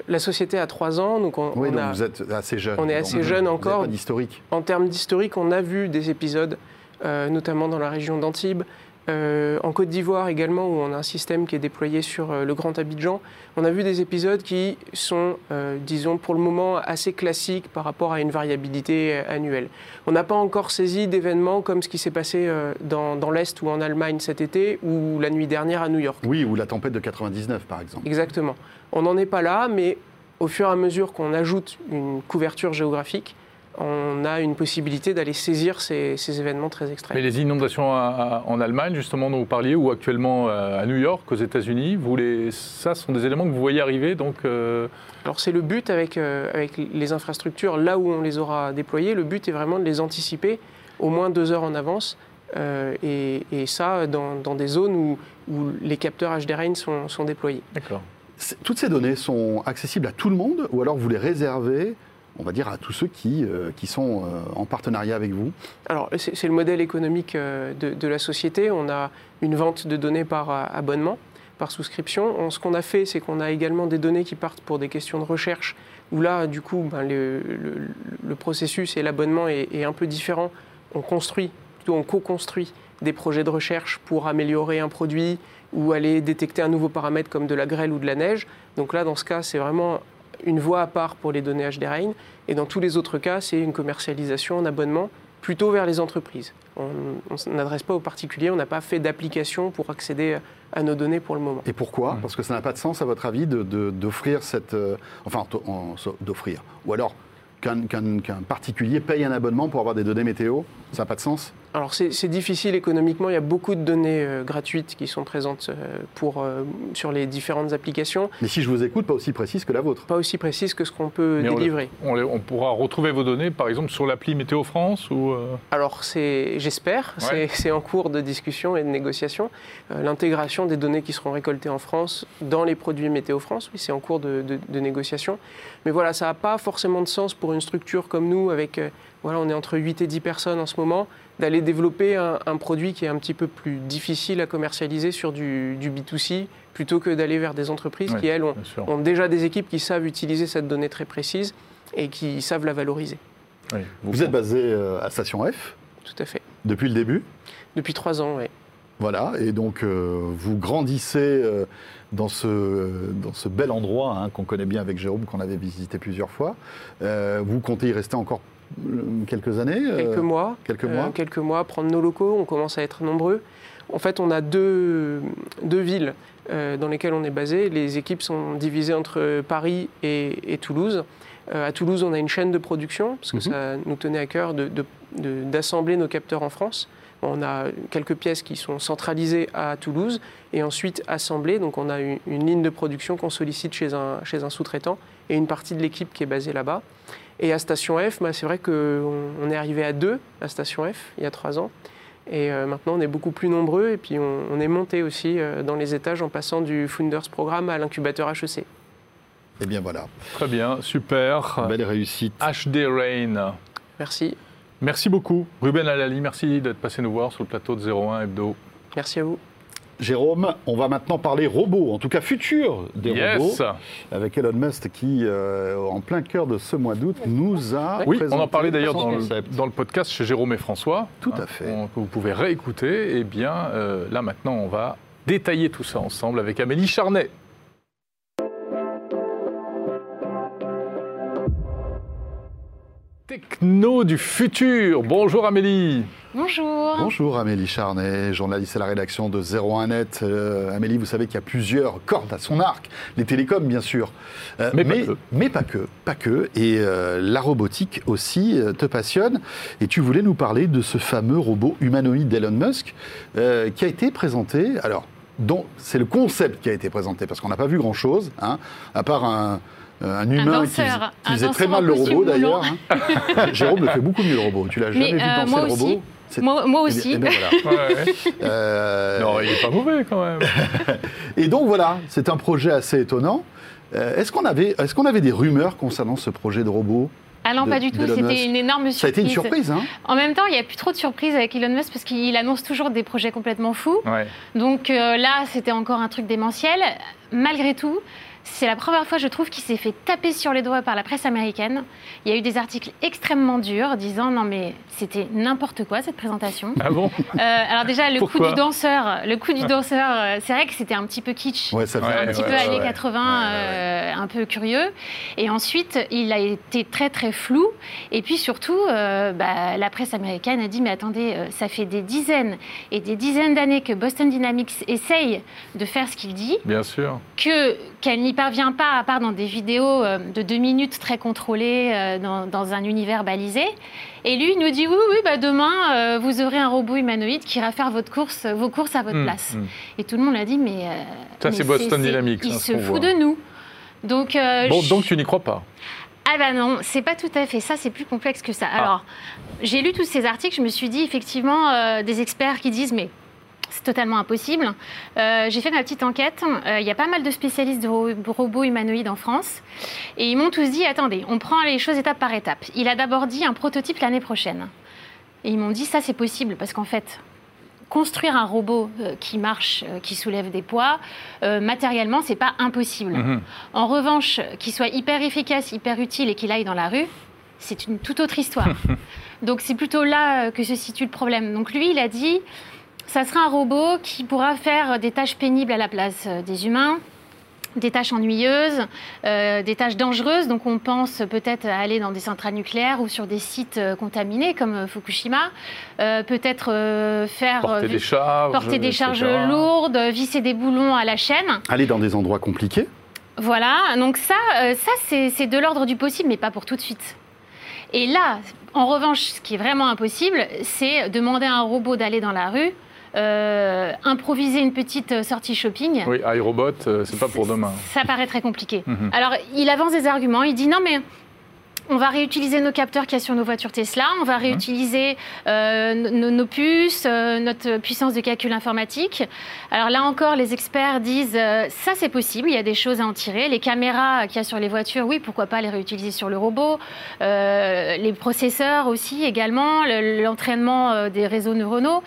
[SPEAKER 4] la société a trois ans, donc on,
[SPEAKER 1] oui, donc vous êtes assez jeune.
[SPEAKER 4] On est assez jeune encore.
[SPEAKER 1] Pas d'historique.
[SPEAKER 4] En termes d'historique, on a vu des épisodes notamment dans la région d'Antibes. Euh, en Côte d'Ivoire également, où on a un système qui est déployé sur euh, le Grand Abidjan, on a vu des épisodes qui sont, disons, pour le moment assez classiques par rapport à une variabilité annuelle. On n'a pas encore saisi d'événements comme ce qui s'est passé dans, dans l'Est ou en Allemagne cet été ou la nuit dernière à New York.
[SPEAKER 1] Oui, ou la tempête de 99 par exemple.
[SPEAKER 4] Exactement. On n'en est pas là, mais au fur et à mesure qu'on ajoute une couverture géographique, on a une possibilité d'aller saisir ces, événements très extrêmes.
[SPEAKER 2] Mais les inondations en Allemagne, justement, dont vous parliez, ou actuellement euh, à New York, aux États-Unis, vous les, ça sont des éléments que vous voyez arriver donc, euh,
[SPEAKER 4] Alors c'est le but avec, euh, avec les infrastructures, là où on les aura déployées, le but est vraiment de les anticiper au moins deux heures en avance. Et, ça dans, des zones où, les capteurs HDRN sont, sont déployés.
[SPEAKER 2] D'accord.
[SPEAKER 1] Toutes ces données sont accessibles à tout le monde ou alors vous les réservez on va dire, à tous ceux qui, euh, qui sont euh, en partenariat avec vous
[SPEAKER 4] Alors, c'est le modèle économique euh, de, la société. On a une vente de données par abonnement. par souscription. On- ce qu'on a fait, c'est qu'on a également des données qui partent pour des questions de recherche, où là, du coup, ben, le processus et l'abonnement est, est un peu différent. On construit, plutôt on co-construit des projets de recherche pour améliorer un produit ou aller détecter un nouveau paramètre comme de la grêle ou de la neige. Donc là, dans ce cas, c'est vraiment une voie à part pour les données HD Rain. Et dans tous les autres cas, c'est une commercialisation en abonnement plutôt vers les entreprises. On on n'adresse pas aux particuliers, on n'a pas fait d'application pour accéder à nos données pour le moment.
[SPEAKER 1] Et pourquoi?
[SPEAKER 2] Mm.
[SPEAKER 1] Parce que ça n'a pas de sens, à votre avis, de- de- d'offrir cette. euh, enfin, d'offrir. Ou alors qu'un qu'un- qu'un particulier paye un abonnement pour avoir des données météo? Ça n'a pas de sens?
[SPEAKER 4] Alors c'est difficile économiquement, il y a beaucoup de données euh, gratuites qui sont présentes euh, pour, euh, sur les différentes applications,
[SPEAKER 1] Mais si je vous écoute, pas aussi précise que la vôtre.
[SPEAKER 4] pas aussi précises que ce qu'on peut
[SPEAKER 2] Mais on les-
[SPEAKER 4] délivrer.
[SPEAKER 2] On, les- on pourra retrouver vos données, par exemple, sur l'appli Météo France ou euh,
[SPEAKER 4] Alors c'est, j'espère,
[SPEAKER 2] Ouais.
[SPEAKER 4] c'est- c'est en cours de discussion et de négociation. Euh, L'intégration des données qui seront récoltées en France dans les produits Météo France, oui, c'est en cours de, de- de négociation. Mais voilà, ça n'a pas forcément de sens pour une structure comme nous, avec, euh, voilà, on est entre 8 et 10 personnes en ce moment, d'aller développer un, un produit qui est un petit peu plus difficile à commercialiser sur du, du B2C, plutôt que d'aller vers des entreprises qui, elles, ont, déjà des équipes qui savent utiliser cette donnée très précise et qui savent la valoriser.
[SPEAKER 2] Oui,
[SPEAKER 1] Vous êtes basé euh, à Station F
[SPEAKER 4] Tout à fait.
[SPEAKER 1] depuis le début?
[SPEAKER 4] Depuis trois ans, oui.
[SPEAKER 1] Voilà, et donc euh, vous grandissez euh, dans, ce, dans ce bel endroit hein, qu'on connaît bien avec Jérôme, qu'on avait visité plusieurs fois. Euh, vous comptez y rester encore quelques années euh,
[SPEAKER 4] Quelques mois.
[SPEAKER 1] Quelques
[SPEAKER 4] Euh,
[SPEAKER 1] mois
[SPEAKER 4] quelques mois, prendre nos locaux, on commence à être nombreux. En fait, on a deux, deux villes euh, dans lesquelles on est basé. Les équipes sont divisées entre Paris et, et Toulouse. Euh, à Toulouse, on a une chaîne de production, parce que
[SPEAKER 1] Mhm.
[SPEAKER 4] ça nous tenait à cœur de- de- de- d'assembler nos capteurs en France. On a quelques pièces qui sont centralisées à Toulouse et ensuite assemblées. Donc on a une, une ligne de production qu'on sollicite chez un, chez un sous-traitant et une partie de l'équipe qui est basée là-bas. Et à Station F, bah, c'est vrai qu'on on est arrivé à deux à Station F il y a trois ans. Et euh, maintenant, on est beaucoup plus nombreux et puis on, on est monté aussi euh, dans les étages en passant du Founders Programme à l'incubateur HEC.
[SPEAKER 1] Eh bien voilà,
[SPEAKER 2] Très bien, super.
[SPEAKER 1] belle réussite.
[SPEAKER 2] HD Rain.
[SPEAKER 4] Merci.
[SPEAKER 2] Merci beaucoup. Ruben Alali, merci d'être passé nous voir sur le plateau de 01 Hebdo.
[SPEAKER 4] Merci à vous.
[SPEAKER 1] Jérôme, on va maintenant parler robots, en tout cas futur des robots,
[SPEAKER 2] Yes
[SPEAKER 1] avec Elon Musk qui, euh, en plein cœur de ce mois d'août, nous a
[SPEAKER 2] Oui, on en parlait d'ailleurs dans, le-
[SPEAKER 1] concept.
[SPEAKER 2] dans le podcast chez Jérôme et François.
[SPEAKER 1] Tout à
[SPEAKER 2] hein,
[SPEAKER 1] fait.
[SPEAKER 2] on- que vous pouvez réécouter. Et bien, euh, là maintenant, on va détailler tout ça ensemble avec Amélie Charnet. Techno du futur. Bonjour Amélie.
[SPEAKER 5] Bonjour.
[SPEAKER 1] Bonjour Amélie Charnet, journaliste à la rédaction de 01net. Euh, Amélie, vous savez qu'il y a plusieurs cordes à son arc. Les télécoms, bien sûr. Euh,
[SPEAKER 2] Mais pas que.
[SPEAKER 1] mais pas que. Pas que. Et euh, la robotique aussi euh, te passionne. Et tu voulais nous parler de ce fameux robot humanoïde d'Elon Musk euh, qui a été présenté. Alors, c'est le concept qui a été présenté, parce qu'on n'a pas vu grand-chose, hein, à part un, un humain qui,
[SPEAKER 5] danseur,
[SPEAKER 1] qui
[SPEAKER 5] un
[SPEAKER 1] faisait très mal le robot d'ailleurs. hein. Jérôme le fait beaucoup mieux le robot. Tu l'as jamais
[SPEAKER 5] Mais,
[SPEAKER 1] vu
[SPEAKER 5] euh,
[SPEAKER 1] danser
[SPEAKER 5] moi
[SPEAKER 1] le
[SPEAKER 5] aussi.
[SPEAKER 1] robot C'est-
[SPEAKER 5] Moi, moi
[SPEAKER 1] Eh bien-
[SPEAKER 5] aussi.
[SPEAKER 1] eh bien, voilà.
[SPEAKER 2] Ouais, ouais.
[SPEAKER 1] Euh,
[SPEAKER 2] non, il n'est pas mauvais quand même.
[SPEAKER 1] Et donc voilà, c'est un projet assez étonnant. Euh, est-ce qu'on avait, est qu'on avait des rumeurs concernant ce projet de robot
[SPEAKER 5] Ah non,
[SPEAKER 1] de-
[SPEAKER 5] pas du tout. C'était une énorme surprise.
[SPEAKER 1] Ça a été une surprise, hein
[SPEAKER 5] En même temps, il n'y a plus trop de surprises avec Elon Musk parce qu'il annonce toujours des projets complètement fous.
[SPEAKER 2] Ouais.
[SPEAKER 5] Donc euh, là, c'était encore un truc démentiel. Malgré tout, c'est la première fois, je trouve, qu'il s'est fait taper sur les doigts par la presse américaine. Il y a eu des articles extrêmement durs disant non mais c'était n'importe quoi cette présentation.
[SPEAKER 2] Ah bon?
[SPEAKER 5] Euh, alors déjà le coup du danseur, le coup du danseur, euh, c'est vrai que c'était un petit peu kitsch.
[SPEAKER 1] Ouais, ça fait
[SPEAKER 2] Ouais,
[SPEAKER 5] un petit
[SPEAKER 2] ouais,
[SPEAKER 5] peu
[SPEAKER 2] ouais,
[SPEAKER 5] années
[SPEAKER 1] ouais.
[SPEAKER 5] 80,
[SPEAKER 1] Ouais, ouais,
[SPEAKER 5] euh, un peu curieux. Et ensuite, il a été très très flou. Et puis surtout, euh, bah, la presse américaine a dit mais attendez, ça fait des dizaines et des dizaines d'années que Boston Dynamics essaye de faire ce qu'il dit,
[SPEAKER 2] Bien sûr.
[SPEAKER 5] que qu'elle n'y parvient pas à part dans des vidéos euh, de deux minutes très contrôlées euh, dans, dans un univers balisé. Et lui il nous dit oui oui bah demain euh, vous aurez un robot humanoïde qui ira faire votre course, vos courses à votre
[SPEAKER 2] Hmm,
[SPEAKER 5] place.
[SPEAKER 2] hmm.
[SPEAKER 5] Et tout le monde a dit, mais.
[SPEAKER 2] Ça, c'est Boston Dynamics,
[SPEAKER 5] Il
[SPEAKER 2] hein,
[SPEAKER 5] se fout
[SPEAKER 2] voit.
[SPEAKER 5] de nous. Donc. euh,
[SPEAKER 2] Bon, donc tu n'y crois pas
[SPEAKER 5] Ah, bah non, c'est pas tout à fait ça, c'est plus complexe que ça.
[SPEAKER 2] Ah.
[SPEAKER 5] Alors, j'ai lu tous ces articles, je me suis dit, effectivement, euh, des experts qui disent, mais. C'est totalement impossible. Euh, j'ai fait ma petite enquête. Euh, Il y a pas mal de spécialistes de ro- robots humanoïdes en France. Et ils m'ont tous dit attendez, on prend les choses étape par étape. Il a d'abord dit un prototype l'année prochaine. Et ils m'ont dit ça, c'est possible, parce qu'en fait, construire un robot euh, qui marche, euh, qui soulève des poids, euh, matériellement, c'est pas impossible.
[SPEAKER 2] Mhm.
[SPEAKER 5] En revanche, qu'il soit hyper efficace, hyper utile et qu'il aille dans la rue, c'est une toute autre histoire. Donc c'est plutôt là euh, que se situe le problème. Donc lui, il a dit, ça sera un robot qui pourra faire des tâches pénibles à la place euh, des humains, des tâches ennuyeuses, euh, des tâches dangereuses. Donc on pense peut-être à aller dans des centrales nucléaires ou sur des sites euh, contaminés comme Fukushima, Euh, peut-être euh, faire
[SPEAKER 2] Porter des charges.
[SPEAKER 5] porter des charges lourdes, visser des boulons à la chaîne.
[SPEAKER 1] Aller dans des endroits compliqués.
[SPEAKER 5] Voilà, donc ça, ça c'est c'est de l'ordre du possible, mais pas pour tout de suite. Et là, en revanche, ce qui est vraiment impossible, c'est demander à un robot d'aller dans la rue, euh, improviser une petite sortie shopping.
[SPEAKER 2] Oui, iRobot, euh, c'est pas pour demain.
[SPEAKER 5] Ça paraît très compliqué.
[SPEAKER 2] Mhm.
[SPEAKER 5] Alors, il avance des arguments. Il dit non, mais on va réutiliser nos capteurs qu'il y a sur nos voitures Tesla. On va réutiliser euh, nos, nos puces, euh, notre puissance de calcul informatique. Alors là encore, les experts disent euh, ça c'est possible. Il y a des choses à en tirer. Les caméras qu'il y a sur les voitures, oui, pourquoi pas les réutiliser sur le robot. Euh, les processeurs aussi également. le- L'entraînement euh, des réseaux neuronaux.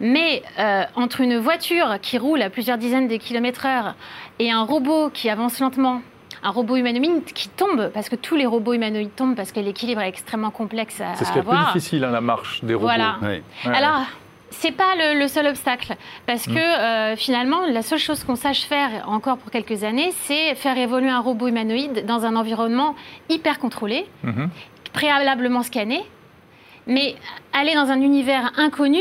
[SPEAKER 5] Mais euh, entre une voiture qui roule à plusieurs dizaines de kilomètres heure et un robot qui avance lentement, un robot humanoïde qui tombe, parce que tous les robots humanoïdes tombent parce que l'équilibre est extrêmement complexe à,
[SPEAKER 2] C'est ce qui est plus difficile, hein, la marche des robots.
[SPEAKER 5] Voilà.
[SPEAKER 1] Ouais.
[SPEAKER 2] Ouais.
[SPEAKER 5] Alors, c'est pas le, le seul obstacle, parce
[SPEAKER 2] Mm.
[SPEAKER 5] que euh, finalement, la seule chose qu'on sache faire encore pour quelques années, c'est faire évoluer un robot humanoïde dans un environnement hyper contrôlé,
[SPEAKER 2] Mhm.
[SPEAKER 5] préalablement scanné. Mais aller dans un univers inconnu,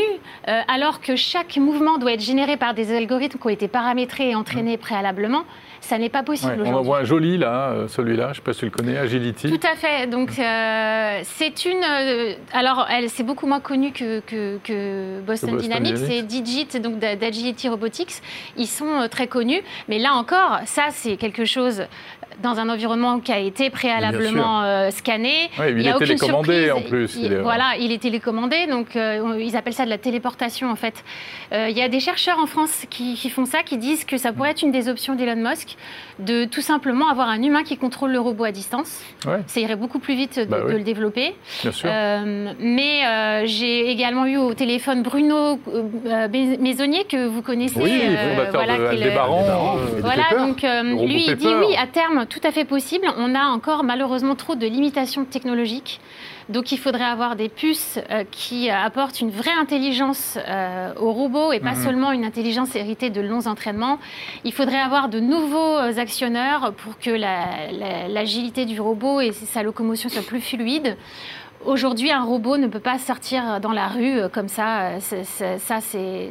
[SPEAKER 5] euh, alors que chaque mouvement doit être généré par des algorithmes qui ont été paramétrés et entraînés préalablement, ça n'est pas possible
[SPEAKER 2] Ouais, on en voit un joli là, euh, celui-là, je ne sais pas si tu le connais, Agility.
[SPEAKER 5] Tout à fait. Donc, euh, c'est une. euh, alors, elle, c'est beaucoup moins connu que, que, que Boston,
[SPEAKER 2] Boston
[SPEAKER 5] Dynamics. C'est Digit, donc d'A- d'Agility Robotics. Ils sont très connus. Mais là encore, ça, c'est quelque chose dans un environnement qui a été préalablement euh, scanné.
[SPEAKER 2] Il
[SPEAKER 5] a
[SPEAKER 2] est télécommandé en plus.
[SPEAKER 5] Il-
[SPEAKER 2] il est-
[SPEAKER 5] voilà, il est télécommandé, donc euh, ils appellent ça de la téléportation en fait. Euh, Il y a des chercheurs en France qui, qui font ça, qui disent que ça pourrait être une des options d'Elon Musk, de tout simplement avoir un humain qui contrôle le robot à distance.
[SPEAKER 2] Ouais.
[SPEAKER 5] Ça irait beaucoup plus vite de,
[SPEAKER 2] Bah oui.
[SPEAKER 5] de le développer.
[SPEAKER 2] Bien sûr.
[SPEAKER 5] Mais j'ai également eu au téléphone Bruno Maisonnier, que vous connaissez.
[SPEAKER 2] oui, fondateur
[SPEAKER 5] voilà,
[SPEAKER 2] de
[SPEAKER 5] voilà, donc euh, lui, il dit oui, à terme, tout à fait possible. On a encore malheureusement trop de limitations technologiques. Donc il faudrait avoir des puces euh, qui euh, apportent une vraie intelligence euh, au robot et pas
[SPEAKER 2] Mhm.
[SPEAKER 5] seulement une intelligence héritée de longs entraînements. Il faudrait avoir de nouveaux euh, actionneurs pour que la- la- l'agilité du robot et sa locomotion soit plus fluide. Aujourd'hui, un robot ne peut pas sortir dans la rue comme ça. Ça, c'est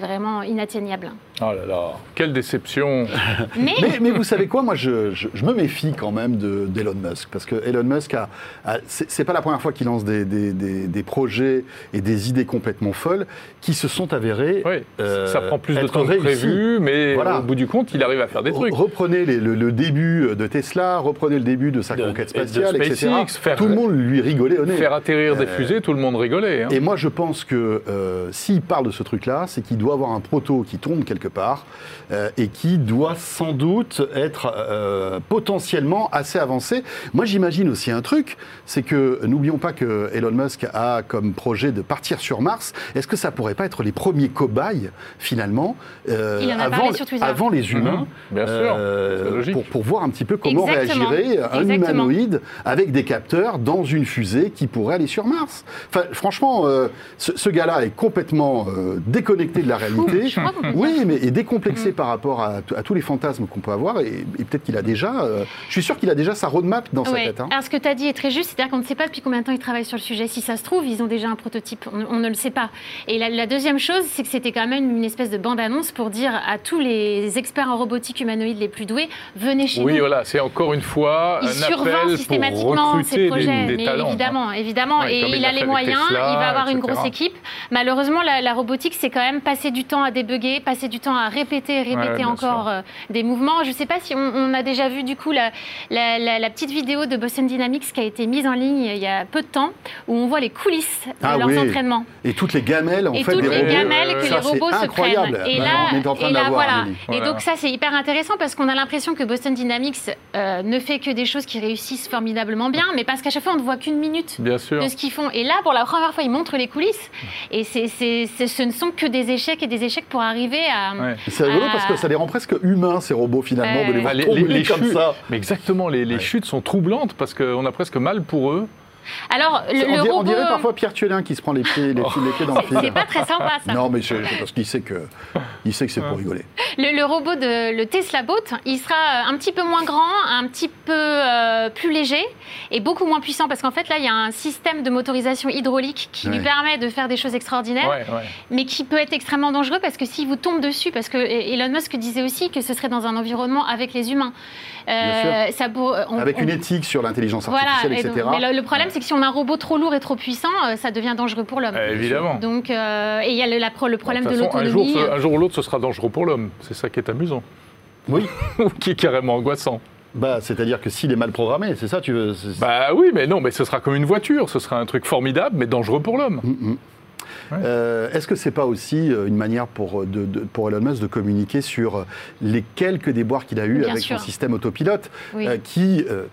[SPEAKER 5] vraiment inatteignable.
[SPEAKER 2] Oh là là, quelle déception.
[SPEAKER 5] Mais,
[SPEAKER 1] Mais, mais vous savez quoi, moi je, je- je me méfie quand même de- d'Elon Musk, parce que Elon Musk, a, a- c'est pas la première fois qu'il lance des, des- des- des projets et des idées complètement folles qui se sont avérées.
[SPEAKER 2] Oui,
[SPEAKER 1] euh,
[SPEAKER 2] ça prend plus de temps que prévu, mais
[SPEAKER 1] Voilà.
[SPEAKER 2] au bout du compte, il arrive à faire des trucs.
[SPEAKER 1] Reprenez les- le, le début de Tesla, reprenez le début de sa
[SPEAKER 2] De-
[SPEAKER 1] conquête
[SPEAKER 2] de
[SPEAKER 1] spatiale, etc.
[SPEAKER 2] Faire-
[SPEAKER 1] Tout le monde lui rigolait au nez.
[SPEAKER 2] Faire atterrir des
[SPEAKER 1] Euh,
[SPEAKER 2] fusées, tout le monde rigolait. hein.
[SPEAKER 1] Et moi, je pense que euh, s'il parle de ce truc-là, c'est qu'il doit avoir un proto qui tourne quelque part euh, et qui doit sans doute être euh, potentiellement assez avancé. Moi, j'imagine aussi un truc, c'est que n'oublions pas que Elon Musk a comme projet de partir sur Mars. Est-ce que ça pourrait pas être les premiers cobayes finalement euh,
[SPEAKER 5] Il en a
[SPEAKER 1] avant, avant les humains
[SPEAKER 2] Mhm, bien sûr,
[SPEAKER 1] euh,
[SPEAKER 2] logique.
[SPEAKER 1] pour, pour voir un petit peu comment
[SPEAKER 5] Exactement.
[SPEAKER 1] réagirait un
[SPEAKER 5] Exactement.
[SPEAKER 1] humanoïde avec des capteurs dans une fusée qui pourrait aller sur Mars. Enfin, franchement, euh, ce, ce gars-là est complètement euh, déconnecté de la réalité. Oui, mais est
[SPEAKER 5] Mm.
[SPEAKER 1] décomplexé par rapport à, à tous les fantasmes qu'on peut avoir. Et, et peut-être qu'il a déjà. euh, je suis sûr qu'il a déjà sa roadmap dans sa
[SPEAKER 5] Ouais.
[SPEAKER 1] tête. hein.
[SPEAKER 5] Alors, ce que tu as dit est très juste, c'est-à-dire qu'on ne sait pas depuis combien de temps ils travaillent sur le sujet. Si ça se trouve, ils ont déjà un prototype. On, on ne le sait pas. Et la, la deuxième chose, c'est que c'était quand même une espèce de bande-annonce pour dire à tous les experts en robotique humanoïde les plus doués venez chez
[SPEAKER 2] Oui,
[SPEAKER 5] nous.
[SPEAKER 2] voilà, c'est encore une fois
[SPEAKER 5] Il
[SPEAKER 2] un appel
[SPEAKER 5] systématiquement
[SPEAKER 2] pour
[SPEAKER 5] ces
[SPEAKER 2] recruter
[SPEAKER 5] projets,
[SPEAKER 2] des, des
[SPEAKER 5] mais
[SPEAKER 2] talents. hein.
[SPEAKER 5] évidemment, évidemment,
[SPEAKER 2] Ouais,
[SPEAKER 5] et
[SPEAKER 2] il
[SPEAKER 5] a les moyens,
[SPEAKER 2] Tesla,
[SPEAKER 5] il va avoir une grosse équipe. Malheureusement, la, la robotique, c'est quand même passer du temps à débugger, passer du du temps à répéter,
[SPEAKER 2] Ouais,
[SPEAKER 5] répéter encore euh, des mouvements. Je ne sais pas si on, on a déjà vu du coup la, la- la- la petite vidéo de Boston Dynamics qui a été mise en ligne il y a peu de temps, où on voit les coulisses de
[SPEAKER 1] Ah
[SPEAKER 5] leurs
[SPEAKER 1] oui.
[SPEAKER 5] entraînements.
[SPEAKER 1] Et toutes les gamelles, en
[SPEAKER 5] et
[SPEAKER 1] fait,
[SPEAKER 5] toutes
[SPEAKER 1] des
[SPEAKER 5] les
[SPEAKER 1] robots.
[SPEAKER 5] gamelles que
[SPEAKER 1] Ça,
[SPEAKER 5] les robots se
[SPEAKER 1] incroyable.
[SPEAKER 5] prennent. Et
[SPEAKER 1] Bah,
[SPEAKER 5] là,
[SPEAKER 1] on est en train
[SPEAKER 5] et là, voilà.
[SPEAKER 1] Amélie.
[SPEAKER 5] Et
[SPEAKER 2] Voilà.
[SPEAKER 5] donc ça, c'est hyper intéressant parce qu'on a l'impression que Boston Dynamics euh, ne fait que des choses qui réussissent formidablement bien, mais parce qu'à chaque fois, on ne voit qu'une minute
[SPEAKER 2] Bien sûr.
[SPEAKER 5] de ce qu'ils font. Et là, pour la première fois, ils montrent les coulisses. Et c'est, c'est- c'est- ce ne sont que des échecs et des échecs pour arriver à.
[SPEAKER 2] Ouais.
[SPEAKER 1] C'est rigolo parce que ça les rend presque humains, ces robots, finalement, de les voir
[SPEAKER 2] Ah, les-
[SPEAKER 1] tomber
[SPEAKER 2] les- les
[SPEAKER 1] comme
[SPEAKER 2] chutes.
[SPEAKER 1] ça.
[SPEAKER 2] Mais exactement, les, les
[SPEAKER 1] Ouais.
[SPEAKER 2] chutes sont troublantes parce qu'on a presque mal pour eux.
[SPEAKER 5] Alors, le,
[SPEAKER 1] on,
[SPEAKER 5] le
[SPEAKER 1] dirait, on
[SPEAKER 5] robot.
[SPEAKER 1] dirait parfois Pierre Tuelin qui se prend les pieds, les, les pieds dans le
[SPEAKER 5] C'est
[SPEAKER 1] fil.
[SPEAKER 5] pas très sympa, ça.
[SPEAKER 1] Non, mais c'est c'est parce qu'il sait que, il sait que c'est pour rigoler.
[SPEAKER 5] Le, le robot de le Tesla Bot, il sera euh, un petit peu moins grand, un petit peu euh, plus léger et beaucoup moins puissant parce qu'en fait là il y a un système de motorisation hydraulique qui lui permet de faire des choses extraordinaires,
[SPEAKER 2] Ouais, ouais.
[SPEAKER 5] mais qui peut être extrêmement dangereux parce que s'il vous tombe dessus, parce que Elon Musk disait aussi que ce serait dans un environnement avec les humains. Euh, ça on-
[SPEAKER 1] Avec
[SPEAKER 5] on-
[SPEAKER 1] une éthique sur l'intelligence
[SPEAKER 5] voilà,
[SPEAKER 1] artificielle,
[SPEAKER 5] et donc-
[SPEAKER 1] etc.
[SPEAKER 5] mais le, le problème, c'est que si on a un robot trop lourd et trop puissant, euh, ça devient dangereux pour l'homme.
[SPEAKER 2] Euh, évidemment.
[SPEAKER 5] Donc, euh, et il y a le, la pro- le problème
[SPEAKER 2] De un
[SPEAKER 5] l'autonomie.
[SPEAKER 2] un jour ou l'autre, ce sera dangereux pour l'homme. C'est ça qui est amusant.
[SPEAKER 1] Oui.
[SPEAKER 2] Ou qui est carrément angoissant.
[SPEAKER 1] Bah, c'est-à-dire que s'il est mal programmé, c'est ça, tu veux.
[SPEAKER 2] Bah oui, mais non, mais ce sera comme une voiture. Ce sera un truc formidable, mais dangereux pour l'homme.
[SPEAKER 1] Mm, mm.
[SPEAKER 2] Ouais.
[SPEAKER 1] Euh, Est-ce que c'est pas aussi euh, une manière pour, de, de- pour Elon Musk de communiquer sur euh, les quelques déboires qu'il a eu
[SPEAKER 5] Bien
[SPEAKER 1] avec
[SPEAKER 5] sûr.
[SPEAKER 1] son système autopilote,
[SPEAKER 5] Oui.
[SPEAKER 1] euh, qui euh,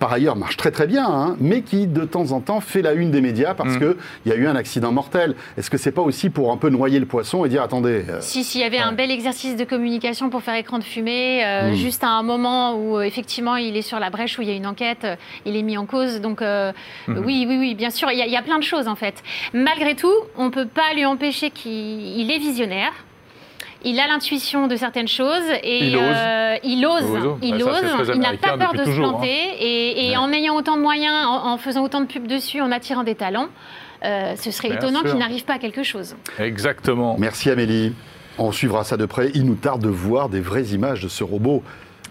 [SPEAKER 1] par ailleurs marche très très bien, hein, mais qui de temps en temps fait la une des médias parce
[SPEAKER 2] Mm.
[SPEAKER 1] qu'il y a eu un accident mortel. Est-ce que c'est pas aussi pour un peu noyer le poisson et dire attendez, euh,
[SPEAKER 5] Si, s'il y avait un bel exercice de communication pour faire écran de fumée, euh,
[SPEAKER 1] Mm.
[SPEAKER 5] juste à un moment où euh, effectivement il est sur la brèche, où il y a une enquête, il est mis en cause. Donc euh,
[SPEAKER 2] Mhm.
[SPEAKER 5] oui, oui, oui, bien sûr, il y, a- il y a plein de choses en fait. Malgré tout, on ne peut pas lui empêcher qu'il il est visionnaire. Il a l'intuition de certaines choses et
[SPEAKER 2] Il ose.
[SPEAKER 5] euh, il ose,
[SPEAKER 2] Il ose. ça,
[SPEAKER 5] n'a pas peur de se
[SPEAKER 2] hein.
[SPEAKER 5] planter et, et
[SPEAKER 1] Ouais.
[SPEAKER 5] en ayant autant de moyens, en, en faisant autant de pubs dessus, en attirant des talents, euh, ce serait
[SPEAKER 2] Bien
[SPEAKER 5] étonnant qu'il n'arrive pas à quelque chose.
[SPEAKER 2] Exactement.
[SPEAKER 1] merci Amélie. On suivra ça de près. Il nous tarde de voir des vraies images de ce robot.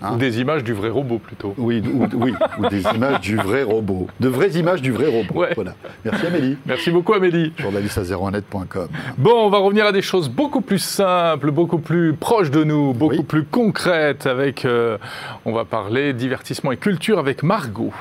[SPEAKER 1] Hein
[SPEAKER 2] Ou des images du vrai robot plutôt.
[SPEAKER 1] Oui, ou, oui, ou des images du vrai robot. De vraies images du vrai robot.
[SPEAKER 2] Ouais.
[SPEAKER 1] Voilà. Merci Amélie.
[SPEAKER 2] Merci beaucoup Amélie.
[SPEAKER 1] Journaliste à 01net.com.
[SPEAKER 2] Bon, on va revenir à des choses beaucoup plus simples, beaucoup plus proches de nous, beaucoup
[SPEAKER 1] Oui.
[SPEAKER 2] plus concrètes. Avec, euh, on va parler divertissement et culture avec Margot.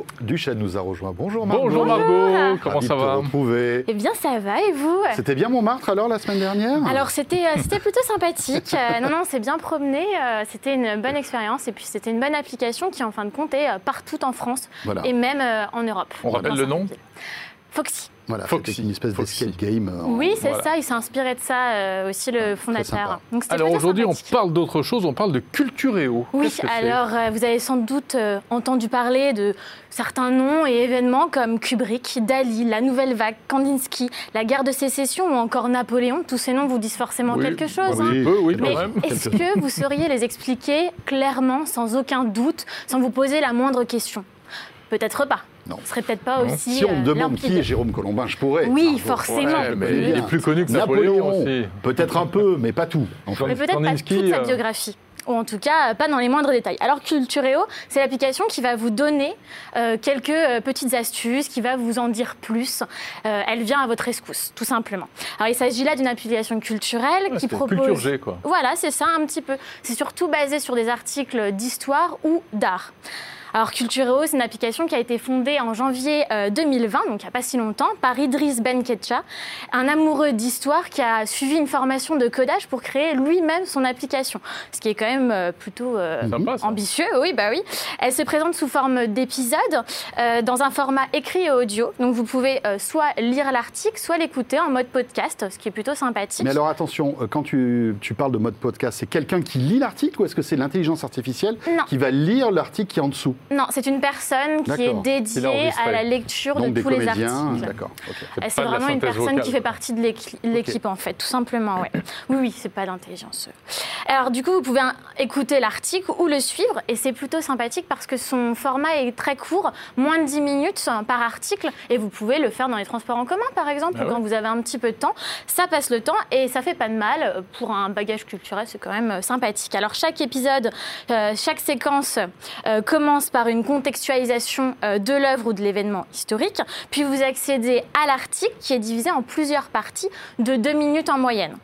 [SPEAKER 1] Margot Duchesne nous a rejoint. Bonjour Margot.
[SPEAKER 2] Bonjour Margot, comment
[SPEAKER 1] Ravi
[SPEAKER 2] ça va
[SPEAKER 1] retrouver.
[SPEAKER 6] Eh bien, ça va, et vous?
[SPEAKER 1] C'était bien Montmartre alors la semaine dernière?
[SPEAKER 6] Alors, c'était euh, c'était plutôt sympathique. Euh, non, non, c'est bien promené. euh, c'était une bonne expérience. Et puis, c'était une bonne application qui, en fin de compte, est partout en France
[SPEAKER 1] Voilà.
[SPEAKER 6] et même en Europe.
[SPEAKER 2] On rappelle le nom?
[SPEAKER 6] Foxy.
[SPEAKER 1] Voilà, c'était une espèce
[SPEAKER 2] Foxy.
[SPEAKER 1] d'escape game. euh, en-
[SPEAKER 6] Oui, c'est
[SPEAKER 2] voilà.
[SPEAKER 6] ça. Il s'est inspiré de ça euh, aussi, le fondateur. Donc,
[SPEAKER 2] Alors aujourd'hui, on parle d'autre chose, on parle de Cultureo.
[SPEAKER 6] Oui, alors euh, vous avez sans doute euh, entendu parler de certains noms et événements comme Kubrick, Dali, la Nouvelle Vague, Kandinsky, la guerre de sécession ou encore Napoléon. Tous ces noms vous disent forcément
[SPEAKER 2] Oui,
[SPEAKER 6] quelque chose.
[SPEAKER 2] un
[SPEAKER 6] hein.
[SPEAKER 2] petit peu, oui,
[SPEAKER 6] Mais
[SPEAKER 2] quand même.
[SPEAKER 6] est-ce que vous sauriez les expliquer clairement, sans aucun doute, sans vous poser la moindre question? Peut-être pas.
[SPEAKER 1] Non.
[SPEAKER 6] Ce serait peut-être pas
[SPEAKER 2] Non.
[SPEAKER 6] aussi.
[SPEAKER 1] Si on me
[SPEAKER 6] euh,
[SPEAKER 1] demande
[SPEAKER 6] limpide.
[SPEAKER 1] qui est Jérôme Colombin, je pourrais.
[SPEAKER 6] Oui, forcément.
[SPEAKER 2] Ouais, mais il est plus connu que Napoléon, aussi.
[SPEAKER 1] Peut-être un peu, mais pas tout. en fait.
[SPEAKER 6] Mais peut-être pas toute sa
[SPEAKER 2] euh,
[SPEAKER 6] biographie. Ou en tout cas, pas dans les moindres détails. Alors, Cultureo, c'est l'application qui va vous donner euh, quelques euh, petites astuces, qui va vous en dire plus. Euh, elle vient à votre rescousse, tout simplement. Alors, il s'agit là d'une application culturelle
[SPEAKER 2] Ouais,
[SPEAKER 6] qui propose.
[SPEAKER 2] Culture G, quoi.
[SPEAKER 6] Voilà, c'est ça un petit peu. C'est surtout basé sur des articles d'histoire ou d'art. Alors Cultureo, c'est une application qui a été fondée en janvier euh, 2020, donc il n'y a pas si longtemps, par Idriss Ben Ketcha, un amoureux d'histoire qui a suivi une formation de codage pour créer lui-même son application. Ce qui est quand même euh, plutôt euh, ambitieux, oui, bah oui. Elle se présente sous forme d'épisode, euh, dans un format écrit et audio. Donc vous pouvez euh, soit lire l'article, soit l'écouter en mode podcast, ce qui est plutôt sympathique.
[SPEAKER 1] Mais alors attention, euh, quand tu, tu parles de mode podcast, c'est quelqu'un qui lit l'article ou est-ce que c'est l'intelligence artificielle
[SPEAKER 6] Non.
[SPEAKER 1] qui va lire l'article qui est en dessous?
[SPEAKER 6] Non, c'est une personne qui est dédiée à la lecture
[SPEAKER 1] Donc
[SPEAKER 6] de tous les articles.
[SPEAKER 1] d'accord. ok.
[SPEAKER 6] Euh, C'est vraiment une personne
[SPEAKER 2] vocale,
[SPEAKER 6] qui fait partie de l'équi- l'équipe, en fait, tout simplement. Ouais. Oui, oui, c'est pas d'intelligence. Alors du coup, vous pouvez écouter l'article ou le suivre et c'est plutôt sympathique parce que son format est très court, moins de 10 minutes hein, par article et vous pouvez le faire dans les transports en commun par exemple
[SPEAKER 2] Ah
[SPEAKER 6] ou quand
[SPEAKER 2] ouais.
[SPEAKER 6] vous avez un petit peu de temps. Ça passe le temps et ça fait pas de mal. Pour un bagage culturel, c'est quand même euh, sympathique. Alors chaque épisode, euh, chaque séquence euh, commence par une contextualisation euh, de l'œuvre ou de l'événement historique, puis vous accédez à l'article qui est divisé en plusieurs parties de deux minutes en moyenne.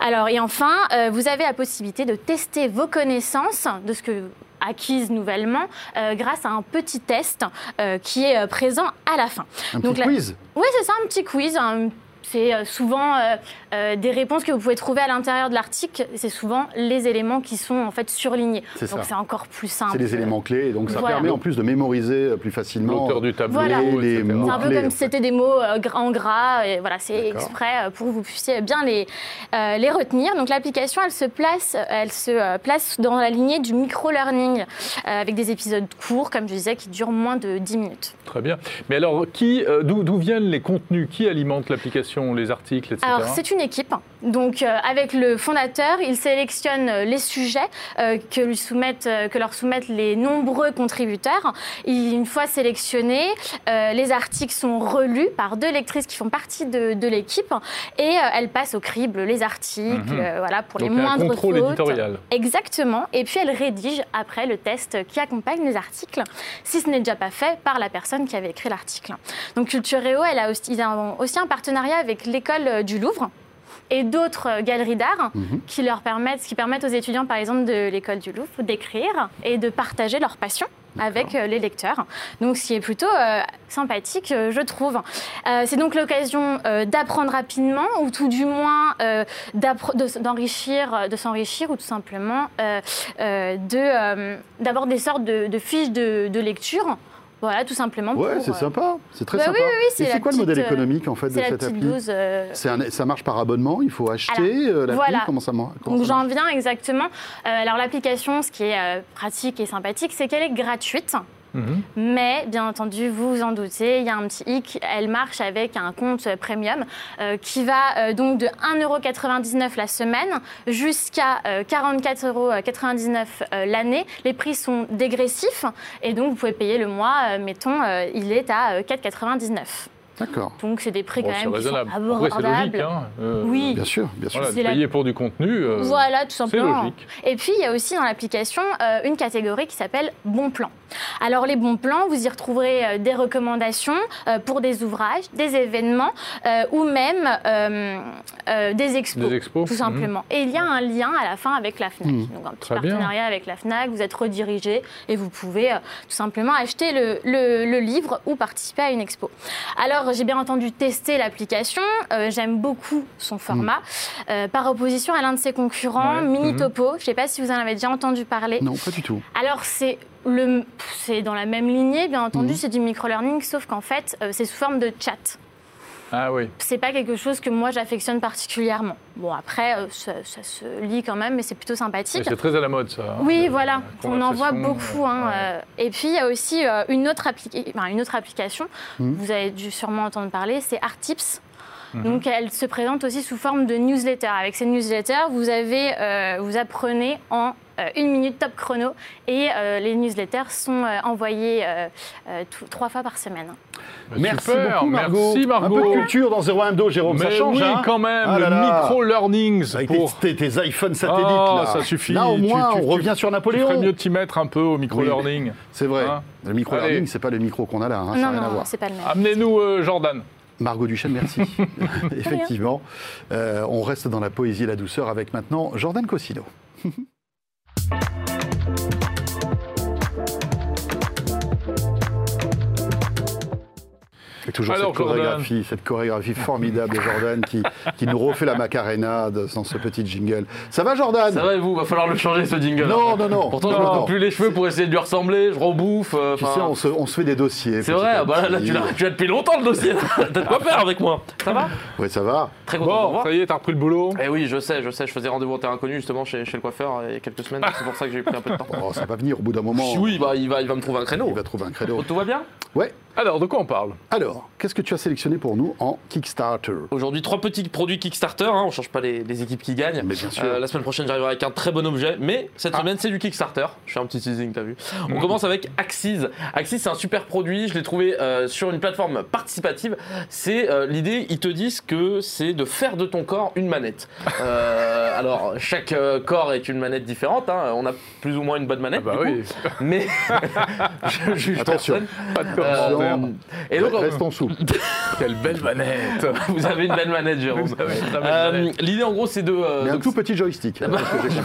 [SPEAKER 6] Alors et enfin, euh, vous avez la possibilité de tester vos connaissances de ce que acquises nouvellement euh, grâce à un petit test euh, qui est présent à la fin.
[SPEAKER 1] Un
[SPEAKER 6] Donc
[SPEAKER 1] petit
[SPEAKER 6] la-
[SPEAKER 1] quiz?
[SPEAKER 6] Oui, c'est ça, un petit quiz. un- C'est euh, souvent euh, euh, des réponses que vous pouvez trouver à l'intérieur de l'article. C'est souvent les éléments qui sont en fait surlignés.
[SPEAKER 1] C'est
[SPEAKER 6] Donc c'est encore plus simple.
[SPEAKER 1] C'est les éléments clés, et donc ça
[SPEAKER 6] Voilà.
[SPEAKER 1] permet en plus de mémoriser plus facilement.
[SPEAKER 2] L'auteur du tableau,
[SPEAKER 6] Voilà.
[SPEAKER 1] Les mots.
[SPEAKER 6] C'est un peu
[SPEAKER 1] clés,
[SPEAKER 6] comme si c'était des mots euh, en gras. Et voilà, c'est
[SPEAKER 1] D'accord.
[SPEAKER 6] exprès pour que vous puissiez bien les, euh, les retenir. Donc l'application, elle se place, elle se place dans la lignée du micro-learning euh, avec des épisodes courts, comme je disais, qui durent moins de 10 minutes.
[SPEAKER 2] Très bien. Mais alors, qui, euh, d'où d'où viennent les contenus? Qui alimente l'application, les articles, etc.
[SPEAKER 6] Alors, c'est une équipe. Donc, euh, avec le fondateur, il sélectionne euh, les sujets euh, que, lui soumettent, euh, que leur soumettent les nombreux contributeurs. Il- une fois sélectionnés, les articles sont relus par deux lectrices qui font partie de, de l'équipe et elles passent au crible les articles,
[SPEAKER 2] Mhm.
[SPEAKER 6] voilà, pour
[SPEAKER 2] Donc,
[SPEAKER 6] les
[SPEAKER 2] a un
[SPEAKER 6] moindres
[SPEAKER 2] contrôle
[SPEAKER 6] fautes.
[SPEAKER 2] éditorial.
[SPEAKER 6] Exactement. Et puis elle rédige après le test qui accompagne les articles, si ce n'est déjà pas fait par la personne qui avait écrit l'article. Donc Cultureo, elle a aussi, ils ont aussi un partenariat avec l'école euh, du Louvre et d'autres euh, galeries d'art
[SPEAKER 1] Mhm.
[SPEAKER 6] qui leur permettent, qui permettent aux étudiants, par exemple, de l'école du Louvre, d'écrire et de partager leur passion avec euh, les lecteurs. Donc, ce qui est plutôt euh, sympathique, je trouve. Euh, c'est donc l'occasion euh, d'apprendre rapidement, ou tout du moins de- d'enrichir, de s'enrichir, ou tout simplement de, d'avoir des sortes de, de fiches de lecture. Voilà, tout simplement.
[SPEAKER 1] Ouais, c'est
[SPEAKER 6] euh,
[SPEAKER 1] sympa. C'est très
[SPEAKER 6] bah
[SPEAKER 1] sympa.
[SPEAKER 6] oui, c'est
[SPEAKER 1] Et
[SPEAKER 6] la
[SPEAKER 1] c'est quoi le modèle
[SPEAKER 6] euh,
[SPEAKER 1] économique en fait de
[SPEAKER 6] la
[SPEAKER 1] cette appli
[SPEAKER 6] dose. euh,
[SPEAKER 1] C'est un- Ça marche par abonnement Il faut acheter euh, l'appli
[SPEAKER 6] voilà.
[SPEAKER 1] Comment ça comment
[SPEAKER 6] Donc j'en viens exactement. Alors l'application, ce qui est pratique et sympathique, c'est qu'elle est gratuite.
[SPEAKER 2] Mhm.
[SPEAKER 6] Mais bien entendu, vous vous en doutez, il y a un petit hic, elle marche avec un compte premium euh, qui va euh, donc de 1,99€ la semaine jusqu'à euh, 44,99€ euh, l'année. Les prix sont dégressifs et donc vous pouvez payer le mois, euh, mettons, euh, il est à euh, 4,99€.
[SPEAKER 1] D'accord.
[SPEAKER 6] Donc c'est des prix
[SPEAKER 2] Bon,
[SPEAKER 6] quand même qui sont abordables.
[SPEAKER 2] logique. Hein. Euh,
[SPEAKER 6] Oui.
[SPEAKER 1] Bien sûr, bien sûr.
[SPEAKER 2] Voilà,
[SPEAKER 6] la-
[SPEAKER 2] payer pour du contenu. euh,
[SPEAKER 6] Voilà, tout
[SPEAKER 2] C'est
[SPEAKER 6] simplement.
[SPEAKER 2] logique.
[SPEAKER 6] Et puis, il y a aussi dans l'application euh, une catégorie qui s'appelle Bons plans. Alors, les bons plans, vous y retrouverez euh, des recommandations euh, pour des ouvrages, des événements euh, ou même euh, euh, des expos.
[SPEAKER 2] Des expos,
[SPEAKER 6] Tout
[SPEAKER 2] mhm.
[SPEAKER 6] simplement. Et il y a un lien à la fin avec la FNAC.
[SPEAKER 1] Mhm.
[SPEAKER 6] Donc, un petit
[SPEAKER 2] Très bien.
[SPEAKER 6] partenariat avec la FNAC, vous êtes redirigé et vous pouvez euh, tout simplement acheter le, le- le livre ou participer à une expo. Alors, j'ai bien entendu tester l'application. Euh, J'aime beaucoup son format. Euh, par opposition à l'un de ses concurrents,
[SPEAKER 2] Ouais.
[SPEAKER 6] Minitopo. Je ne sais pas si vous en avez déjà entendu parler.
[SPEAKER 1] Non, pas du tout.
[SPEAKER 6] Alors, c'est c'est dans la même lignée, bien entendu,
[SPEAKER 1] Mhm.
[SPEAKER 6] c'est du micro-learning, sauf qu'en fait, euh, c'est sous forme de chat.
[SPEAKER 2] Ah oui.
[SPEAKER 6] C'est pas quelque chose que moi j'affectionne particulièrement. Bon, après, euh, ça, ça se lit quand même, mais c'est plutôt sympathique.
[SPEAKER 2] C'est très à la mode, ça. hein.
[SPEAKER 6] Oui, voilà, on en voit beaucoup. hein,
[SPEAKER 2] ouais.
[SPEAKER 6] euh, Et puis, il y a aussi euh, une, autre appli- enfin, une autre application,
[SPEAKER 1] Mhm.
[SPEAKER 6] vous avez dû sûrement entendre parler, c'est Arttips.
[SPEAKER 2] Mhm.
[SPEAKER 6] Donc, elle se présente aussi sous forme de newsletter. Avec ces newsletters, vous, avez, euh, vous apprenez en une minute top chrono et euh, les newsletters sont euh, envoyés euh, euh, tout- trois fois par semaine.
[SPEAKER 2] Bah,
[SPEAKER 1] Merci
[SPEAKER 2] super,
[SPEAKER 1] beaucoup, Margot.
[SPEAKER 2] Merci, Margot.
[SPEAKER 1] Un peu de culture dans 0 2 Jérôme,
[SPEAKER 2] Mais
[SPEAKER 1] ça change.
[SPEAKER 2] oui,
[SPEAKER 1] hein
[SPEAKER 2] quand même,
[SPEAKER 1] Ah là
[SPEAKER 2] le micro-learnings
[SPEAKER 1] Avec
[SPEAKER 2] pour...
[SPEAKER 1] tes, tes iPhones satellites,
[SPEAKER 2] Ah,
[SPEAKER 1] là.
[SPEAKER 2] ça suffit.
[SPEAKER 1] Là, au
[SPEAKER 2] Tu-
[SPEAKER 1] moins,
[SPEAKER 2] tu-
[SPEAKER 1] on
[SPEAKER 2] tu-
[SPEAKER 1] revient sur
[SPEAKER 2] Tu ferais
[SPEAKER 1] Napoléon.
[SPEAKER 2] mieux de t'y mettre un peu au micro-learning.
[SPEAKER 1] C'est vrai.
[SPEAKER 2] Hein
[SPEAKER 1] le micro-learning, c'est pas le micro qu'on a là. hein, ça n'a
[SPEAKER 6] non,
[SPEAKER 1] rien à
[SPEAKER 6] non,
[SPEAKER 1] voir.
[SPEAKER 6] c'est pas le même.
[SPEAKER 2] Amenez-nous euh, Jordan.
[SPEAKER 1] Margot Duchesne, merci. Effectivement. Euh, on reste dans la poésie et la douceur avec maintenant Jordan Cossino. Et toujours
[SPEAKER 2] Alors,
[SPEAKER 1] cette chorégraphie, cette chorégraphie formidable de Jordan qui, qui nous refait la Macarena dans ce petit jingle. Ça va Jordan?
[SPEAKER 7] Ça va et vous? Va falloir le changer ce jingle.
[SPEAKER 1] Non, non, non.
[SPEAKER 7] Pourtant,
[SPEAKER 1] non,
[SPEAKER 7] je me
[SPEAKER 1] non.
[SPEAKER 7] coupe plus les cheveux pour essayer de lui ressembler, je rebouffe. euh,
[SPEAKER 1] Tu sais, on se, on se fait des dossiers.
[SPEAKER 7] C'est vrai, ah bah là, là, tu l'as tu l'as depuis longtemps le dossier. T'as de quoi faire avec moi. Ça va?
[SPEAKER 1] Ouais, ça va.
[SPEAKER 7] Très content de vous
[SPEAKER 2] Bon, ça y est, t'as repris le boulot.
[SPEAKER 7] Eh oui, je sais, je sais, je faisais rendez-vous en terrain inconnu justement chez, chez le coiffeur euh, il y a quelques semaines, c'est pour ça que j'ai pris un peu de temps.
[SPEAKER 1] Oh, ça va venir au bout d'un moment.
[SPEAKER 7] Oui, bah, il, va, il va me trouver un créneau.
[SPEAKER 1] Il va trouver un credo.
[SPEAKER 7] Tout va bien?
[SPEAKER 1] Ouais,
[SPEAKER 2] Alors, de quoi on parle?
[SPEAKER 1] Alors, qu'est-ce que tu as sélectionné pour nous en Kickstarter?
[SPEAKER 7] Aujourd'hui, trois petits produits Kickstarter. hein, on change pas les, les équipes qui gagnent.
[SPEAKER 1] Mais bien sûr.
[SPEAKER 7] Euh, la semaine prochaine, j'arriverai avec un très bon objet. Mais cette
[SPEAKER 1] Ah.
[SPEAKER 7] semaine, c'est du Kickstarter. Je fais un petit teasing, t'as vu. On
[SPEAKER 2] Mhm.
[SPEAKER 7] commence avec Axis. Axis, c'est un super produit. Je l'ai trouvé euh, sur une plateforme participative. C'est euh, l'idée, ils te disent que c'est de faire de ton corps une manette. Euh, alors, chaque euh, corps est une manette différente. hein. On a plus ou moins une bonne
[SPEAKER 2] Ah
[SPEAKER 7] manette.
[SPEAKER 2] bah
[SPEAKER 7] du coup.
[SPEAKER 2] oui,
[SPEAKER 7] Mais je juge
[SPEAKER 1] Attention.
[SPEAKER 7] personne.
[SPEAKER 2] pas de
[SPEAKER 7] Euh,
[SPEAKER 2] commentaire.
[SPEAKER 7] et donc,
[SPEAKER 1] Reste en dessous.
[SPEAKER 2] Quelle belle manette
[SPEAKER 7] vous avez une belle manette, Jérôme. Euh. L'idée en gros c'est de. euh,
[SPEAKER 1] Mais un
[SPEAKER 7] donc,
[SPEAKER 1] tout petit joystick.
[SPEAKER 7] bah,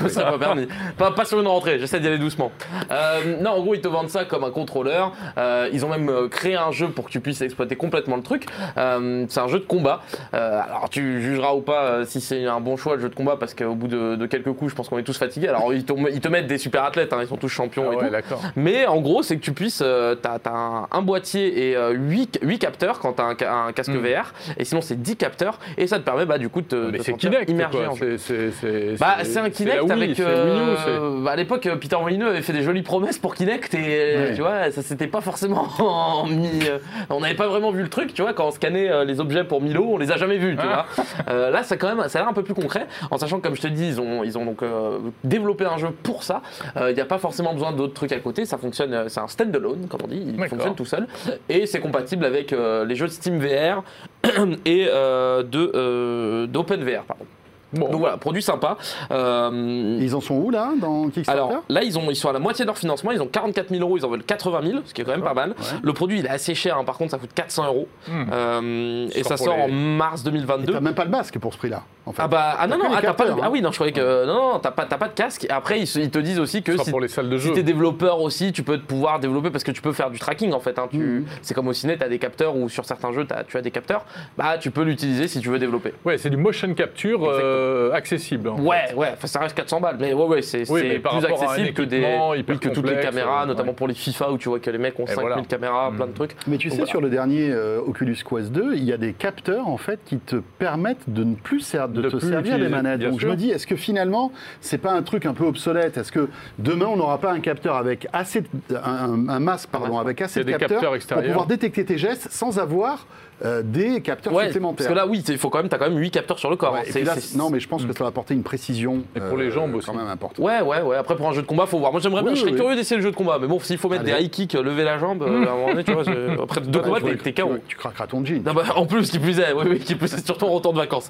[SPEAKER 1] que
[SPEAKER 7] ça pas permis. Pas, pas sur une rentrée, j'essaie d'y aller doucement. Euh, non, en gros, ils te vendent ça comme un contrôleur. Euh, ils ont même créé un jeu pour que tu puisses exploiter complètement le truc. Euh, c'est un jeu de combat. Euh, alors, tu jugeras ou pas euh, si c'est un bon choix le jeu de combat parce qu'au bout de, de quelques coups, je pense qu'on est tous fatigués. Alors, ils te, ils te mettent des super athlètes, hein, ils sont tous champions
[SPEAKER 2] Ah
[SPEAKER 7] et
[SPEAKER 2] ouais,
[SPEAKER 7] tout. Mais en gros, c'est que tu puisses. euh, t'as as un, un boîtier et 8, capteurs quand t'as un, ca- un casque
[SPEAKER 2] Mm.
[SPEAKER 7] VR. Et sinon, c'est 10 capteurs. Et ça te permet bah, du coup de de
[SPEAKER 2] Kinect,
[SPEAKER 7] en.
[SPEAKER 2] C'est-
[SPEAKER 7] Bah, un Kinect
[SPEAKER 2] Wii,
[SPEAKER 7] avec. euh,
[SPEAKER 2] Wii U,
[SPEAKER 7] bah, à l'époque, euh, Peter Molyneux avait fait des jolies promesses pour Kinect et
[SPEAKER 1] Ouais.
[SPEAKER 7] tu vois, ça s'était pas forcément mis. euh, on n'avait pas vraiment vu le truc, tu vois, quand on scannait euh, les objets pour Milo, on les a jamais vus, tu
[SPEAKER 2] Ah.
[SPEAKER 7] vois. Euh, là, ça quand même, ça a l'air un peu plus concret, en sachant que comme je te dis, ils ont, ils ont donc euh, développé un jeu pour ça. Euh, Il n'y a pas forcément besoin d'autres trucs à côté. Ça fonctionne, euh, c'est un standalone, comme on dit, il fonctionne tout seul et c'est compatible avec euh, les jeux de Steam VR et euh, euh, d'Open VR, pardon.
[SPEAKER 2] Bon,
[SPEAKER 7] Donc voilà, produit sympa. Euh,
[SPEAKER 1] Ils en sont où là dans Kickstarter
[SPEAKER 7] alors là, ils, ont, ils sont à la moitié de leur financement. Ils ont 44 000 euros, ils en veulent 80 000, ce qui est quand même pas mal.
[SPEAKER 1] Ouais.
[SPEAKER 7] Le produit, il est assez cher, hein, par contre, ça coûte 400 euros.
[SPEAKER 2] Hmm.
[SPEAKER 7] Euh, et ça sort
[SPEAKER 2] les-
[SPEAKER 7] en mars
[SPEAKER 1] Et
[SPEAKER 7] 2022.
[SPEAKER 1] T'as même pas le masque pour ce prix-là. En fait.
[SPEAKER 7] Ah bah ah non
[SPEAKER 1] T'as
[SPEAKER 7] non ah, t'as pas de-
[SPEAKER 1] capteurs, hein.
[SPEAKER 7] ah oui non je croyais que non non t'as pas t'as pas de casque et après ils, te disent aussi que si
[SPEAKER 2] pour les salles de
[SPEAKER 7] si
[SPEAKER 2] jeu.
[SPEAKER 7] t'es développeur aussi, tu peux te pouvoir développer parce que tu peux faire du tracking en fait. hein.
[SPEAKER 1] Mhm.
[SPEAKER 7] C'est comme au ciné, tu as des capteurs ou sur certains jeux t'as- tu as des capteurs. Bah tu peux l'utiliser si tu veux développer.
[SPEAKER 2] Ouais, c'est du motion capture euh, accessible. en
[SPEAKER 7] Ouais,
[SPEAKER 2] fait.
[SPEAKER 7] ouais, enfin, ça reste 400 balles, mais ouais, ouais, c'est
[SPEAKER 2] Oui,
[SPEAKER 7] plus accessible que, des, oui, que toutes les caméras,
[SPEAKER 2] euh,
[SPEAKER 7] notamment pour les FIFA où tu vois que les mecs ont
[SPEAKER 2] Et
[SPEAKER 7] 5000
[SPEAKER 2] voilà.
[SPEAKER 7] caméras, plein de
[SPEAKER 2] Mm.
[SPEAKER 7] trucs.
[SPEAKER 1] Mais tu sais,
[SPEAKER 7] Voilà.
[SPEAKER 1] sur le dernier euh, Oculus Quest 2, il y a des capteurs en fait qui te permettent de ne plus ser- de,
[SPEAKER 2] De
[SPEAKER 1] te
[SPEAKER 2] plus
[SPEAKER 1] servir des manettes. Donc je me dis, est-ce que finalement, c'est pas un truc un peu obsolète? Est-ce que demain on n'aura pas un capteur avec assez, de- un, un masque pardon, avec assez de capteurs,
[SPEAKER 2] capteurs
[SPEAKER 1] pour pouvoir détecter tes gestes sans avoir euh, des capteurs
[SPEAKER 7] Ouais,
[SPEAKER 1] supplémentaires
[SPEAKER 7] parce que là, oui, il faut quand même, t'as quand même 8 capteurs sur le corps.
[SPEAKER 1] Ouais,
[SPEAKER 7] hein.
[SPEAKER 1] et puis là,
[SPEAKER 7] c'est-
[SPEAKER 1] non, mais je pense que ça va apporter une précision
[SPEAKER 2] Et pour les jambes aussi.
[SPEAKER 1] quand même importante.
[SPEAKER 7] Ouais, ouais, ouais. Après, pour un jeu de combat, faut voir. Moi, j'aimerais bien,
[SPEAKER 1] Oui,
[SPEAKER 7] je serais
[SPEAKER 1] oui,
[SPEAKER 7] curieux d'essayer le jeu de combat. Mais bon, s'il faut mettre
[SPEAKER 1] Allez.
[SPEAKER 7] des high kicks, lever la jambe, euh, à un moment donné, tu vois, après deux
[SPEAKER 1] Ouais,
[SPEAKER 7] combats,
[SPEAKER 1] tu
[SPEAKER 7] t'es-
[SPEAKER 1] tu,
[SPEAKER 7] KO.
[SPEAKER 1] tu craqueras ton jean.
[SPEAKER 7] Non, bah, en plus, qui plus est, oui, oui, qui plus est, surtout en retour de vacances.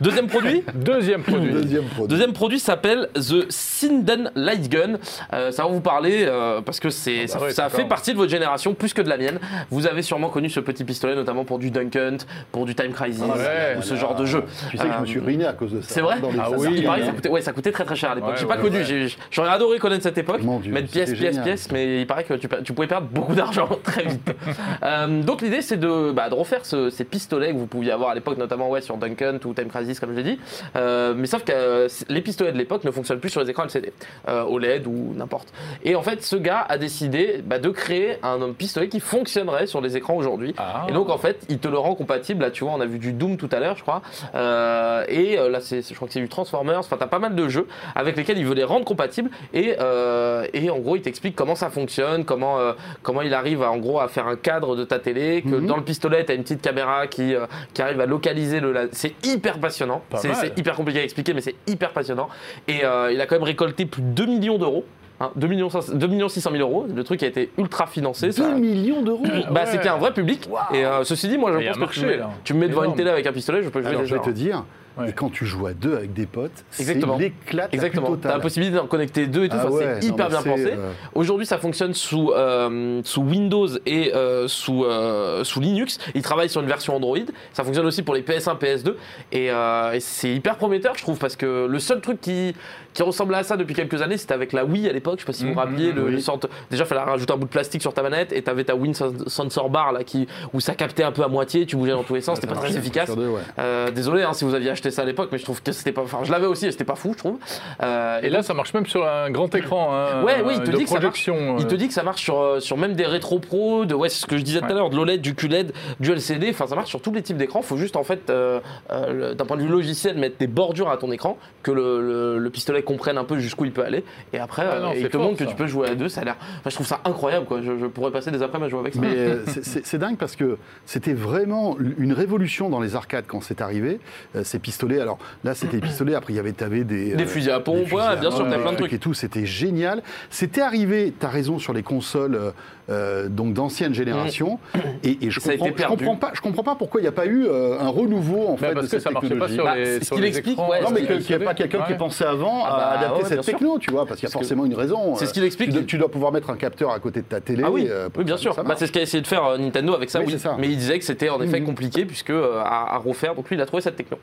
[SPEAKER 7] Deuxième produit,
[SPEAKER 2] Deuxième produit.
[SPEAKER 1] Deuxième produit.
[SPEAKER 7] Deuxième produit s'appelle The Sinden Light Gun. Euh, ça va vous parler euh, parce que c'est,
[SPEAKER 2] bah
[SPEAKER 7] ça,
[SPEAKER 2] ouais,
[SPEAKER 7] fait partie de votre génération plus que de la mienne. Vous avez sûrement connu ce petit pistolet, notamment pour du Dunk Hunt, pour du Time Crisis
[SPEAKER 2] Ouais,
[SPEAKER 7] ou ce genre de jeu.
[SPEAKER 1] Tu sais que je me
[SPEAKER 7] Euh,
[SPEAKER 1] suis ruiné à cause de ça.
[SPEAKER 7] C'est vrai
[SPEAKER 2] Ah oui,
[SPEAKER 7] Il paraît que ça coûtait, ouais, ça coûtait très très cher à l'époque.
[SPEAKER 2] Ouais,
[SPEAKER 7] j'ai
[SPEAKER 2] ouais,
[SPEAKER 7] pas connu, j'aurais adoré connaître cette époque,
[SPEAKER 1] Mon Dieu,
[SPEAKER 7] mettre pièce, pièce, pièce, mais il paraît que tu, pouvais perdre beaucoup d'argent très vite. Euh, donc l'idée c'est de, bah, de refaire ce- ces pistolets que vous pouviez avoir à l'époque, notamment ouais, sur Dunk Hunt ou Time Crisis comme je l'ai dit. Euh, mais sauf que euh, les pistolets de l'époque ne fonctionnent plus sur les écrans LCD, euh, OLED ou n'importe. Et en fait ce gars a décidé bah, de créer un pistolet qui fonctionnerait sur les écrans aujourd'hui.
[SPEAKER 2] Ah.
[SPEAKER 7] Et donc en fait, il te le rend compatible. Là, tu vois, on a vu du Doom tout à l'heure, je crois. Euh, et euh, là, c'est, je crois que c'est du Transformers. Enfin, t'as pas mal de jeux avec lesquels il veut les rendre compatibles. Et, euh, et en gros, il t'explique comment ça fonctionne, comment, euh, comment il arrive à, en gros à faire un cadre de ta télé. Que
[SPEAKER 1] Mhm.
[SPEAKER 7] dans le pistolet, t'as une petite caméra qui, qui arrive à localiser le. la- C'est hyper passionnant.
[SPEAKER 2] Pas
[SPEAKER 7] C'est, hyper compliqué à expliquer, mais c'est hyper passionnant. Et il a quand même récolté plus de 2 millions d'euros. Hein, 2 millions, 500 2 millions 600 000 euros. Le truc a été ultra financé.
[SPEAKER 1] 2
[SPEAKER 7] ça-
[SPEAKER 1] millions d'euros
[SPEAKER 7] bah,
[SPEAKER 2] Ouais.
[SPEAKER 7] c'était un vrai public. Et euh, ceci dit, moi, je pense que tu,
[SPEAKER 2] marché,
[SPEAKER 7] tu me mets devant
[SPEAKER 2] Énorme.
[SPEAKER 7] une télé avec un pistolet, je peux jouer
[SPEAKER 1] Alors
[SPEAKER 7] des
[SPEAKER 1] je vais te dire,
[SPEAKER 2] Ouais.
[SPEAKER 1] et quand tu joues à deux avec des potes, c'est plus
[SPEAKER 7] Exactement. T'as la possibilité d'en connecter deux et tout.
[SPEAKER 1] Ah
[SPEAKER 7] Enfin,
[SPEAKER 1] ouais,
[SPEAKER 7] c'est hyper bien pensé.
[SPEAKER 1] euh,
[SPEAKER 7] Aujourd'hui, ça fonctionne sous, euh, sous Windows et euh, sous, sous Linux. Ils travaillent sur une version Android. Ça fonctionne aussi pour les PS1, PS2. Et, et c'est hyper prometteur, je trouve, parce que le seul truc qui, qui ressemblait à ça depuis quelques années, c'était avec la Wii à l'époque. Je sais pas si vous vous
[SPEAKER 2] Mhm,
[SPEAKER 7] rappeliez. le,
[SPEAKER 1] oui.
[SPEAKER 7] le sorte- déjà, il fallait rajouter un bout de plastique sur ta manette et t'avais ta Win Sensor Bar là, qui, où ça captait un peu à moitié. Tu bougeais dans tous les sens. C'était pas très efficace.
[SPEAKER 1] Ouais.
[SPEAKER 7] Désolé hein, si vous aviez acheté ça à l'époque, mais je trouve que c'était pas. Enfin, je l'avais aussi c'était pas fou, je trouve. Euh,
[SPEAKER 2] Et là, ça marche même sur un grand écran. hein,
[SPEAKER 7] Ouais, oui, il te
[SPEAKER 2] de
[SPEAKER 7] dit que ça marche.
[SPEAKER 2] projection.
[SPEAKER 7] il te
[SPEAKER 2] euh,
[SPEAKER 7] dit que ça marche sur, euh, sur même des rétro pro, de ouais, c'est ce que je disais tout à l'heure, de l'OLED, du QLED, du LCD. Enfin, ça marche sur tous les types d'écrans. Faut juste en fait, euh, euh, d'un point de vue logiciel, mettre des bordures à ton écran, que le, le- le pistolet comprenne un peu jusqu'où il peut aller. Et après,
[SPEAKER 2] Ah non,
[SPEAKER 7] euh, il
[SPEAKER 2] c'est
[SPEAKER 7] te montre que tu peux jouer à deux. Ça a l'air. Enfin, je trouve ça incroyable, quoi. Je, je pourrais passer des après-midi à jouer avec ça.
[SPEAKER 1] Mais c'est- c'est c'est dingue parce que c'était vraiment une révolution dans les arcades quand c'est arrivé. Euh, ces pistolets, alors là c'était pistolets, après il y avait, des.
[SPEAKER 7] Des
[SPEAKER 1] euh,
[SPEAKER 7] fusils à pompe, ouais,
[SPEAKER 1] à
[SPEAKER 7] bien sûr, t'as plein de trucs.
[SPEAKER 1] Et tout, c'était génial. C'était arrivé, t'as raison, sur les consoles euh, euh, donc d'ancienne génération. Et, et je,
[SPEAKER 7] Mm. Ça a
[SPEAKER 1] comprends,
[SPEAKER 7] été
[SPEAKER 1] je
[SPEAKER 7] perdu.
[SPEAKER 1] comprends pas, je comprends pas pourquoi il n'y a pas eu euh, un renouveau en
[SPEAKER 2] Mais
[SPEAKER 1] fait
[SPEAKER 2] parce
[SPEAKER 1] de
[SPEAKER 2] que
[SPEAKER 1] cette
[SPEAKER 2] ça marchait pas
[SPEAKER 1] technologie.
[SPEAKER 2] sur
[SPEAKER 7] Bah,
[SPEAKER 2] les,
[SPEAKER 7] ce qu'il explique, ouais,
[SPEAKER 1] Non, mais
[SPEAKER 7] qu'il
[SPEAKER 1] n'y a pas quelqu'un qui pensait avant
[SPEAKER 7] Ah
[SPEAKER 1] à
[SPEAKER 7] bah
[SPEAKER 1] adapter
[SPEAKER 7] ouais,
[SPEAKER 1] cette
[SPEAKER 7] sûr.
[SPEAKER 1] techno, tu vois, parce qu'il y a forcément une raison.
[SPEAKER 7] C'est ce qu'il explique.
[SPEAKER 1] Tu dois, tu dois pouvoir mettre un capteur à côté de ta télé.
[SPEAKER 7] Ah oui, oui bien sûr. Bah, c'est ce qu'a essayé de faire Nintendo avec ça,
[SPEAKER 1] Oui,
[SPEAKER 7] oui.
[SPEAKER 1] c'est ça.
[SPEAKER 7] Mais il disait que c'était en effet
[SPEAKER 1] Mhm.
[SPEAKER 7] compliqué puisque à, à refaire. Donc lui, il a trouvé cette techno.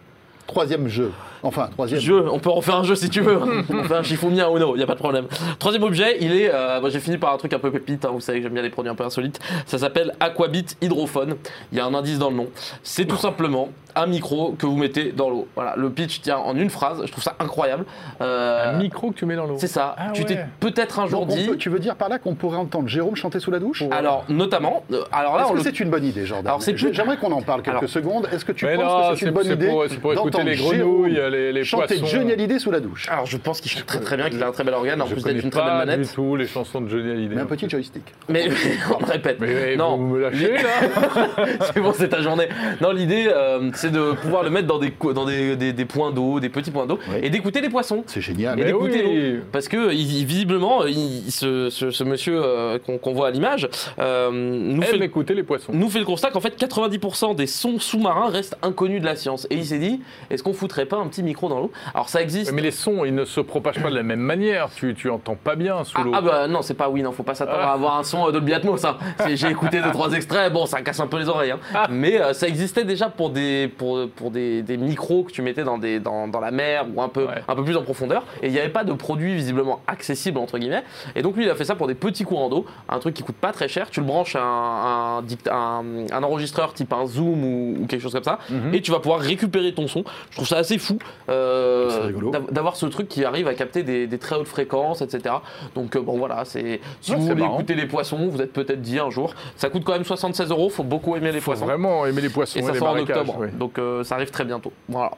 [SPEAKER 1] Troisième jeu. Enfin, troisième.
[SPEAKER 7] Jeu, on peut refaire un jeu si tu veux. on fait un Shifumi à Uno, il y a pas de problème. Troisième objet, il est. euh, moi, j'ai fini par un truc un peu pépite. hein, vous savez que j'aime bien les produits un peu insolites. Ça s'appelle Aquabit Hydrophone. Il y a un indice dans le nom. C'est tout simplement un micro que vous mettez dans l'eau. Voilà, le pitch tient en une phrase. Je trouve ça incroyable. Euh,
[SPEAKER 2] Un micro que tu mets dans l'eau.
[SPEAKER 7] c'est ça.
[SPEAKER 2] Ah
[SPEAKER 7] tu t'es peut-être un jour
[SPEAKER 1] Donc,
[SPEAKER 7] dit.
[SPEAKER 1] peut- tu veux dire par là qu'on pourrait entendre Jérôme chanter sous la douche
[SPEAKER 7] Alors, notamment. euh, alors là,
[SPEAKER 1] Est-ce que
[SPEAKER 7] le-
[SPEAKER 1] c'est une bonne idée, Jordan
[SPEAKER 7] Alors, c'est
[SPEAKER 1] J'ai-
[SPEAKER 7] plus-
[SPEAKER 1] J'aimerais qu'on en parle quelques
[SPEAKER 7] Alors-
[SPEAKER 1] secondes. Est-ce que tu
[SPEAKER 2] Mais
[SPEAKER 1] penses
[SPEAKER 2] non,
[SPEAKER 1] que c'est une bonne
[SPEAKER 2] c'est
[SPEAKER 1] idée
[SPEAKER 2] pour, c'est pour écouter
[SPEAKER 1] d'entendre
[SPEAKER 2] les
[SPEAKER 1] Jérôme
[SPEAKER 2] grenouilles, les, les
[SPEAKER 1] chanter
[SPEAKER 2] poissons.
[SPEAKER 1] Johnny Hallyday sous la douche
[SPEAKER 7] Alors, je pense qu'il chante très très bien, qu'il a un très bel organe, en
[SPEAKER 2] Je
[SPEAKER 7] plus d'être une très belle
[SPEAKER 2] pas du
[SPEAKER 7] manette.
[SPEAKER 2] tout les chansons de Johnny Hallyday.
[SPEAKER 1] Mais un petit joystick.
[SPEAKER 7] Mais on répète.
[SPEAKER 2] Mais
[SPEAKER 7] Non.
[SPEAKER 2] vous me lâchez là
[SPEAKER 7] c'est bon, c'est ta journée. Non, l'idée, euh, c'est de pouvoir le mettre dans des, dans des, des- des points d'eau, des petits points d'eau,
[SPEAKER 1] Oui.
[SPEAKER 7] et d'écouter les poissons.
[SPEAKER 1] C'est génial.
[SPEAKER 7] Et
[SPEAKER 2] Mais
[SPEAKER 7] d'écouter
[SPEAKER 2] oui.
[SPEAKER 7] l'eau. Parce que il- visiblement, il- ce, ce- ce monsieur euh, qu'on voit à l'image euh, nous, fait
[SPEAKER 2] Aime
[SPEAKER 7] le-
[SPEAKER 2] écouter les poissons.
[SPEAKER 7] nous fait le constat qu'en fait 90% des sons sous-marins restent inconnus de la science. Et il s'est dit, est-ce qu'on foutrait pas un petit micro dans l'eau? Alors ça existe.
[SPEAKER 2] Mais les sons, ils ne se propagent pas de la même manière. Tu, tu entends pas bien sous
[SPEAKER 7] Ah,
[SPEAKER 2] l'eau.
[SPEAKER 7] ah bah non, c'est pas oui, non, faut pas s'attendre
[SPEAKER 2] Ah.
[SPEAKER 7] à avoir un son euh, Dolby Atmos. Hein. J'ai écouté deux trois extraits, bon, ça casse un peu les oreilles. hein.
[SPEAKER 2] Ah.
[SPEAKER 7] Mais euh, ça existait déjà pour des pour, pour des, des micros que tu mettais dans des dans, dans la mer ou un peu
[SPEAKER 2] Ouais.
[SPEAKER 7] un peu plus en profondeur. Et il n'y avait pas de produit visiblement accessible entre guillemets. Et donc lui, il a fait ça pour des petits courants d'eau, un truc qui coûte pas très cher. Tu le branches à un, un, un- un enregistreur type un Zoom ou, ou quelque chose comme ça,
[SPEAKER 2] Mhm.
[SPEAKER 7] et tu vas pouvoir récupérer ton son. Je trouve ça assez fou euh, d'avoir ce truc qui arrive à capter des, des très hautes fréquences, etc. Donc euh, bon voilà, c'est si
[SPEAKER 2] Ouais,
[SPEAKER 7] vous voulez
[SPEAKER 2] marrant.
[SPEAKER 7] écouter les poissons, vous êtes peut-être dit un jour. Ça coûte quand même 76 euros. Faut beaucoup aimer les
[SPEAKER 2] faut
[SPEAKER 7] poissons.
[SPEAKER 2] vraiment aimer les poissons
[SPEAKER 7] Et
[SPEAKER 2] et,
[SPEAKER 7] ça
[SPEAKER 2] les
[SPEAKER 7] sort en octobre,
[SPEAKER 2] oui.
[SPEAKER 7] donc euh, ça arrive très bientôt. Voilà.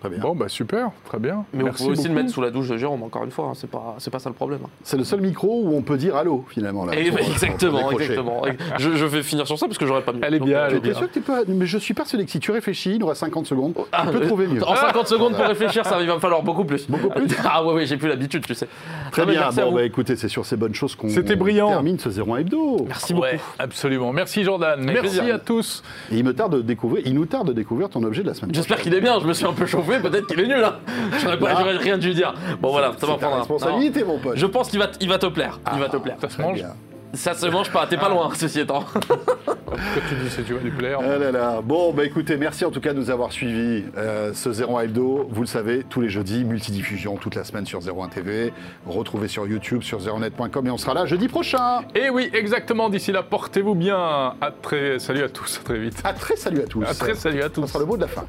[SPEAKER 1] Très bien.
[SPEAKER 2] Bon, bah super, très bien.
[SPEAKER 7] Mais
[SPEAKER 2] Merci
[SPEAKER 7] vous pouvez aussi le mettre sous la douche de Jérôme, encore une fois, hein, c'est pas, c'est pas ça le problème. hein.
[SPEAKER 1] C'est le seul micro où on peut dire allô, finalement. Là,
[SPEAKER 7] Et-
[SPEAKER 1] pour- pour
[SPEAKER 7] exactement, exactement. Je, je vais finir sur ça parce que j'aurais pas mieux.
[SPEAKER 2] Elle est bien,
[SPEAKER 7] euh,
[SPEAKER 2] elle est
[SPEAKER 1] es
[SPEAKER 2] bien.
[SPEAKER 1] sûr que. Mais je suis persuadé que si tu réfléchis, il nous reste 50 secondes.
[SPEAKER 7] Ah,
[SPEAKER 1] tu peux
[SPEAKER 7] euh,
[SPEAKER 1] trouver mieux.
[SPEAKER 7] En 50 secondes pour réfléchir, ça il va me falloir beaucoup plus.
[SPEAKER 1] Beaucoup plus
[SPEAKER 7] Ah ouais, ouais, j'ai plus l'habitude, tu sais.
[SPEAKER 1] Très
[SPEAKER 7] Non, mais
[SPEAKER 1] bien.
[SPEAKER 7] merci à
[SPEAKER 1] Bon, bah écoutez, c'est sur ces bonnes choses qu'on
[SPEAKER 2] C'était brillant.
[SPEAKER 1] termine ce 01 hebdo.
[SPEAKER 7] Merci beaucoup.
[SPEAKER 2] Ouais, absolument. Merci Jordan. Merci à tous.
[SPEAKER 1] Et il me tarde de découvrir, il nous tarde de découvrir ton objet de la semaine
[SPEAKER 7] J'espère qu'il est bien, je me suis un peu chauffé, peut-être qu'il est nul. Hein. J'aurais pas-
[SPEAKER 1] Ah.
[SPEAKER 7] j'aurais rien dû dire. Bon voilà, ça
[SPEAKER 1] C'est
[SPEAKER 7] prendre un-
[SPEAKER 1] responsabilité, mon pote.
[SPEAKER 7] Je pense qu'il va, t- il va te plaire. Il va te plaire.
[SPEAKER 2] Ça se mange.
[SPEAKER 7] Ça se mange pas, t'es pas loin, ceci étant.
[SPEAKER 2] Pourquoi tu dis si tu vas lui plaire
[SPEAKER 1] Ah là là. Bon, bah écoutez, merci en tout cas de nous avoir suivis euh, ce 01 Hebdo. Vous le savez, tous les jeudis, multidiffusion toute la semaine sur 01 TV. Retrouvez sur YouTube, sur 01net.com et on sera là jeudi prochain.
[SPEAKER 2] Et oui, exactement. D'ici là, portez-vous bien. À très... Salut à tous, à très vite.
[SPEAKER 1] À très salut à tous.
[SPEAKER 2] À très salut à
[SPEAKER 1] Ça
[SPEAKER 2] tous.
[SPEAKER 1] sera le mot de la fin.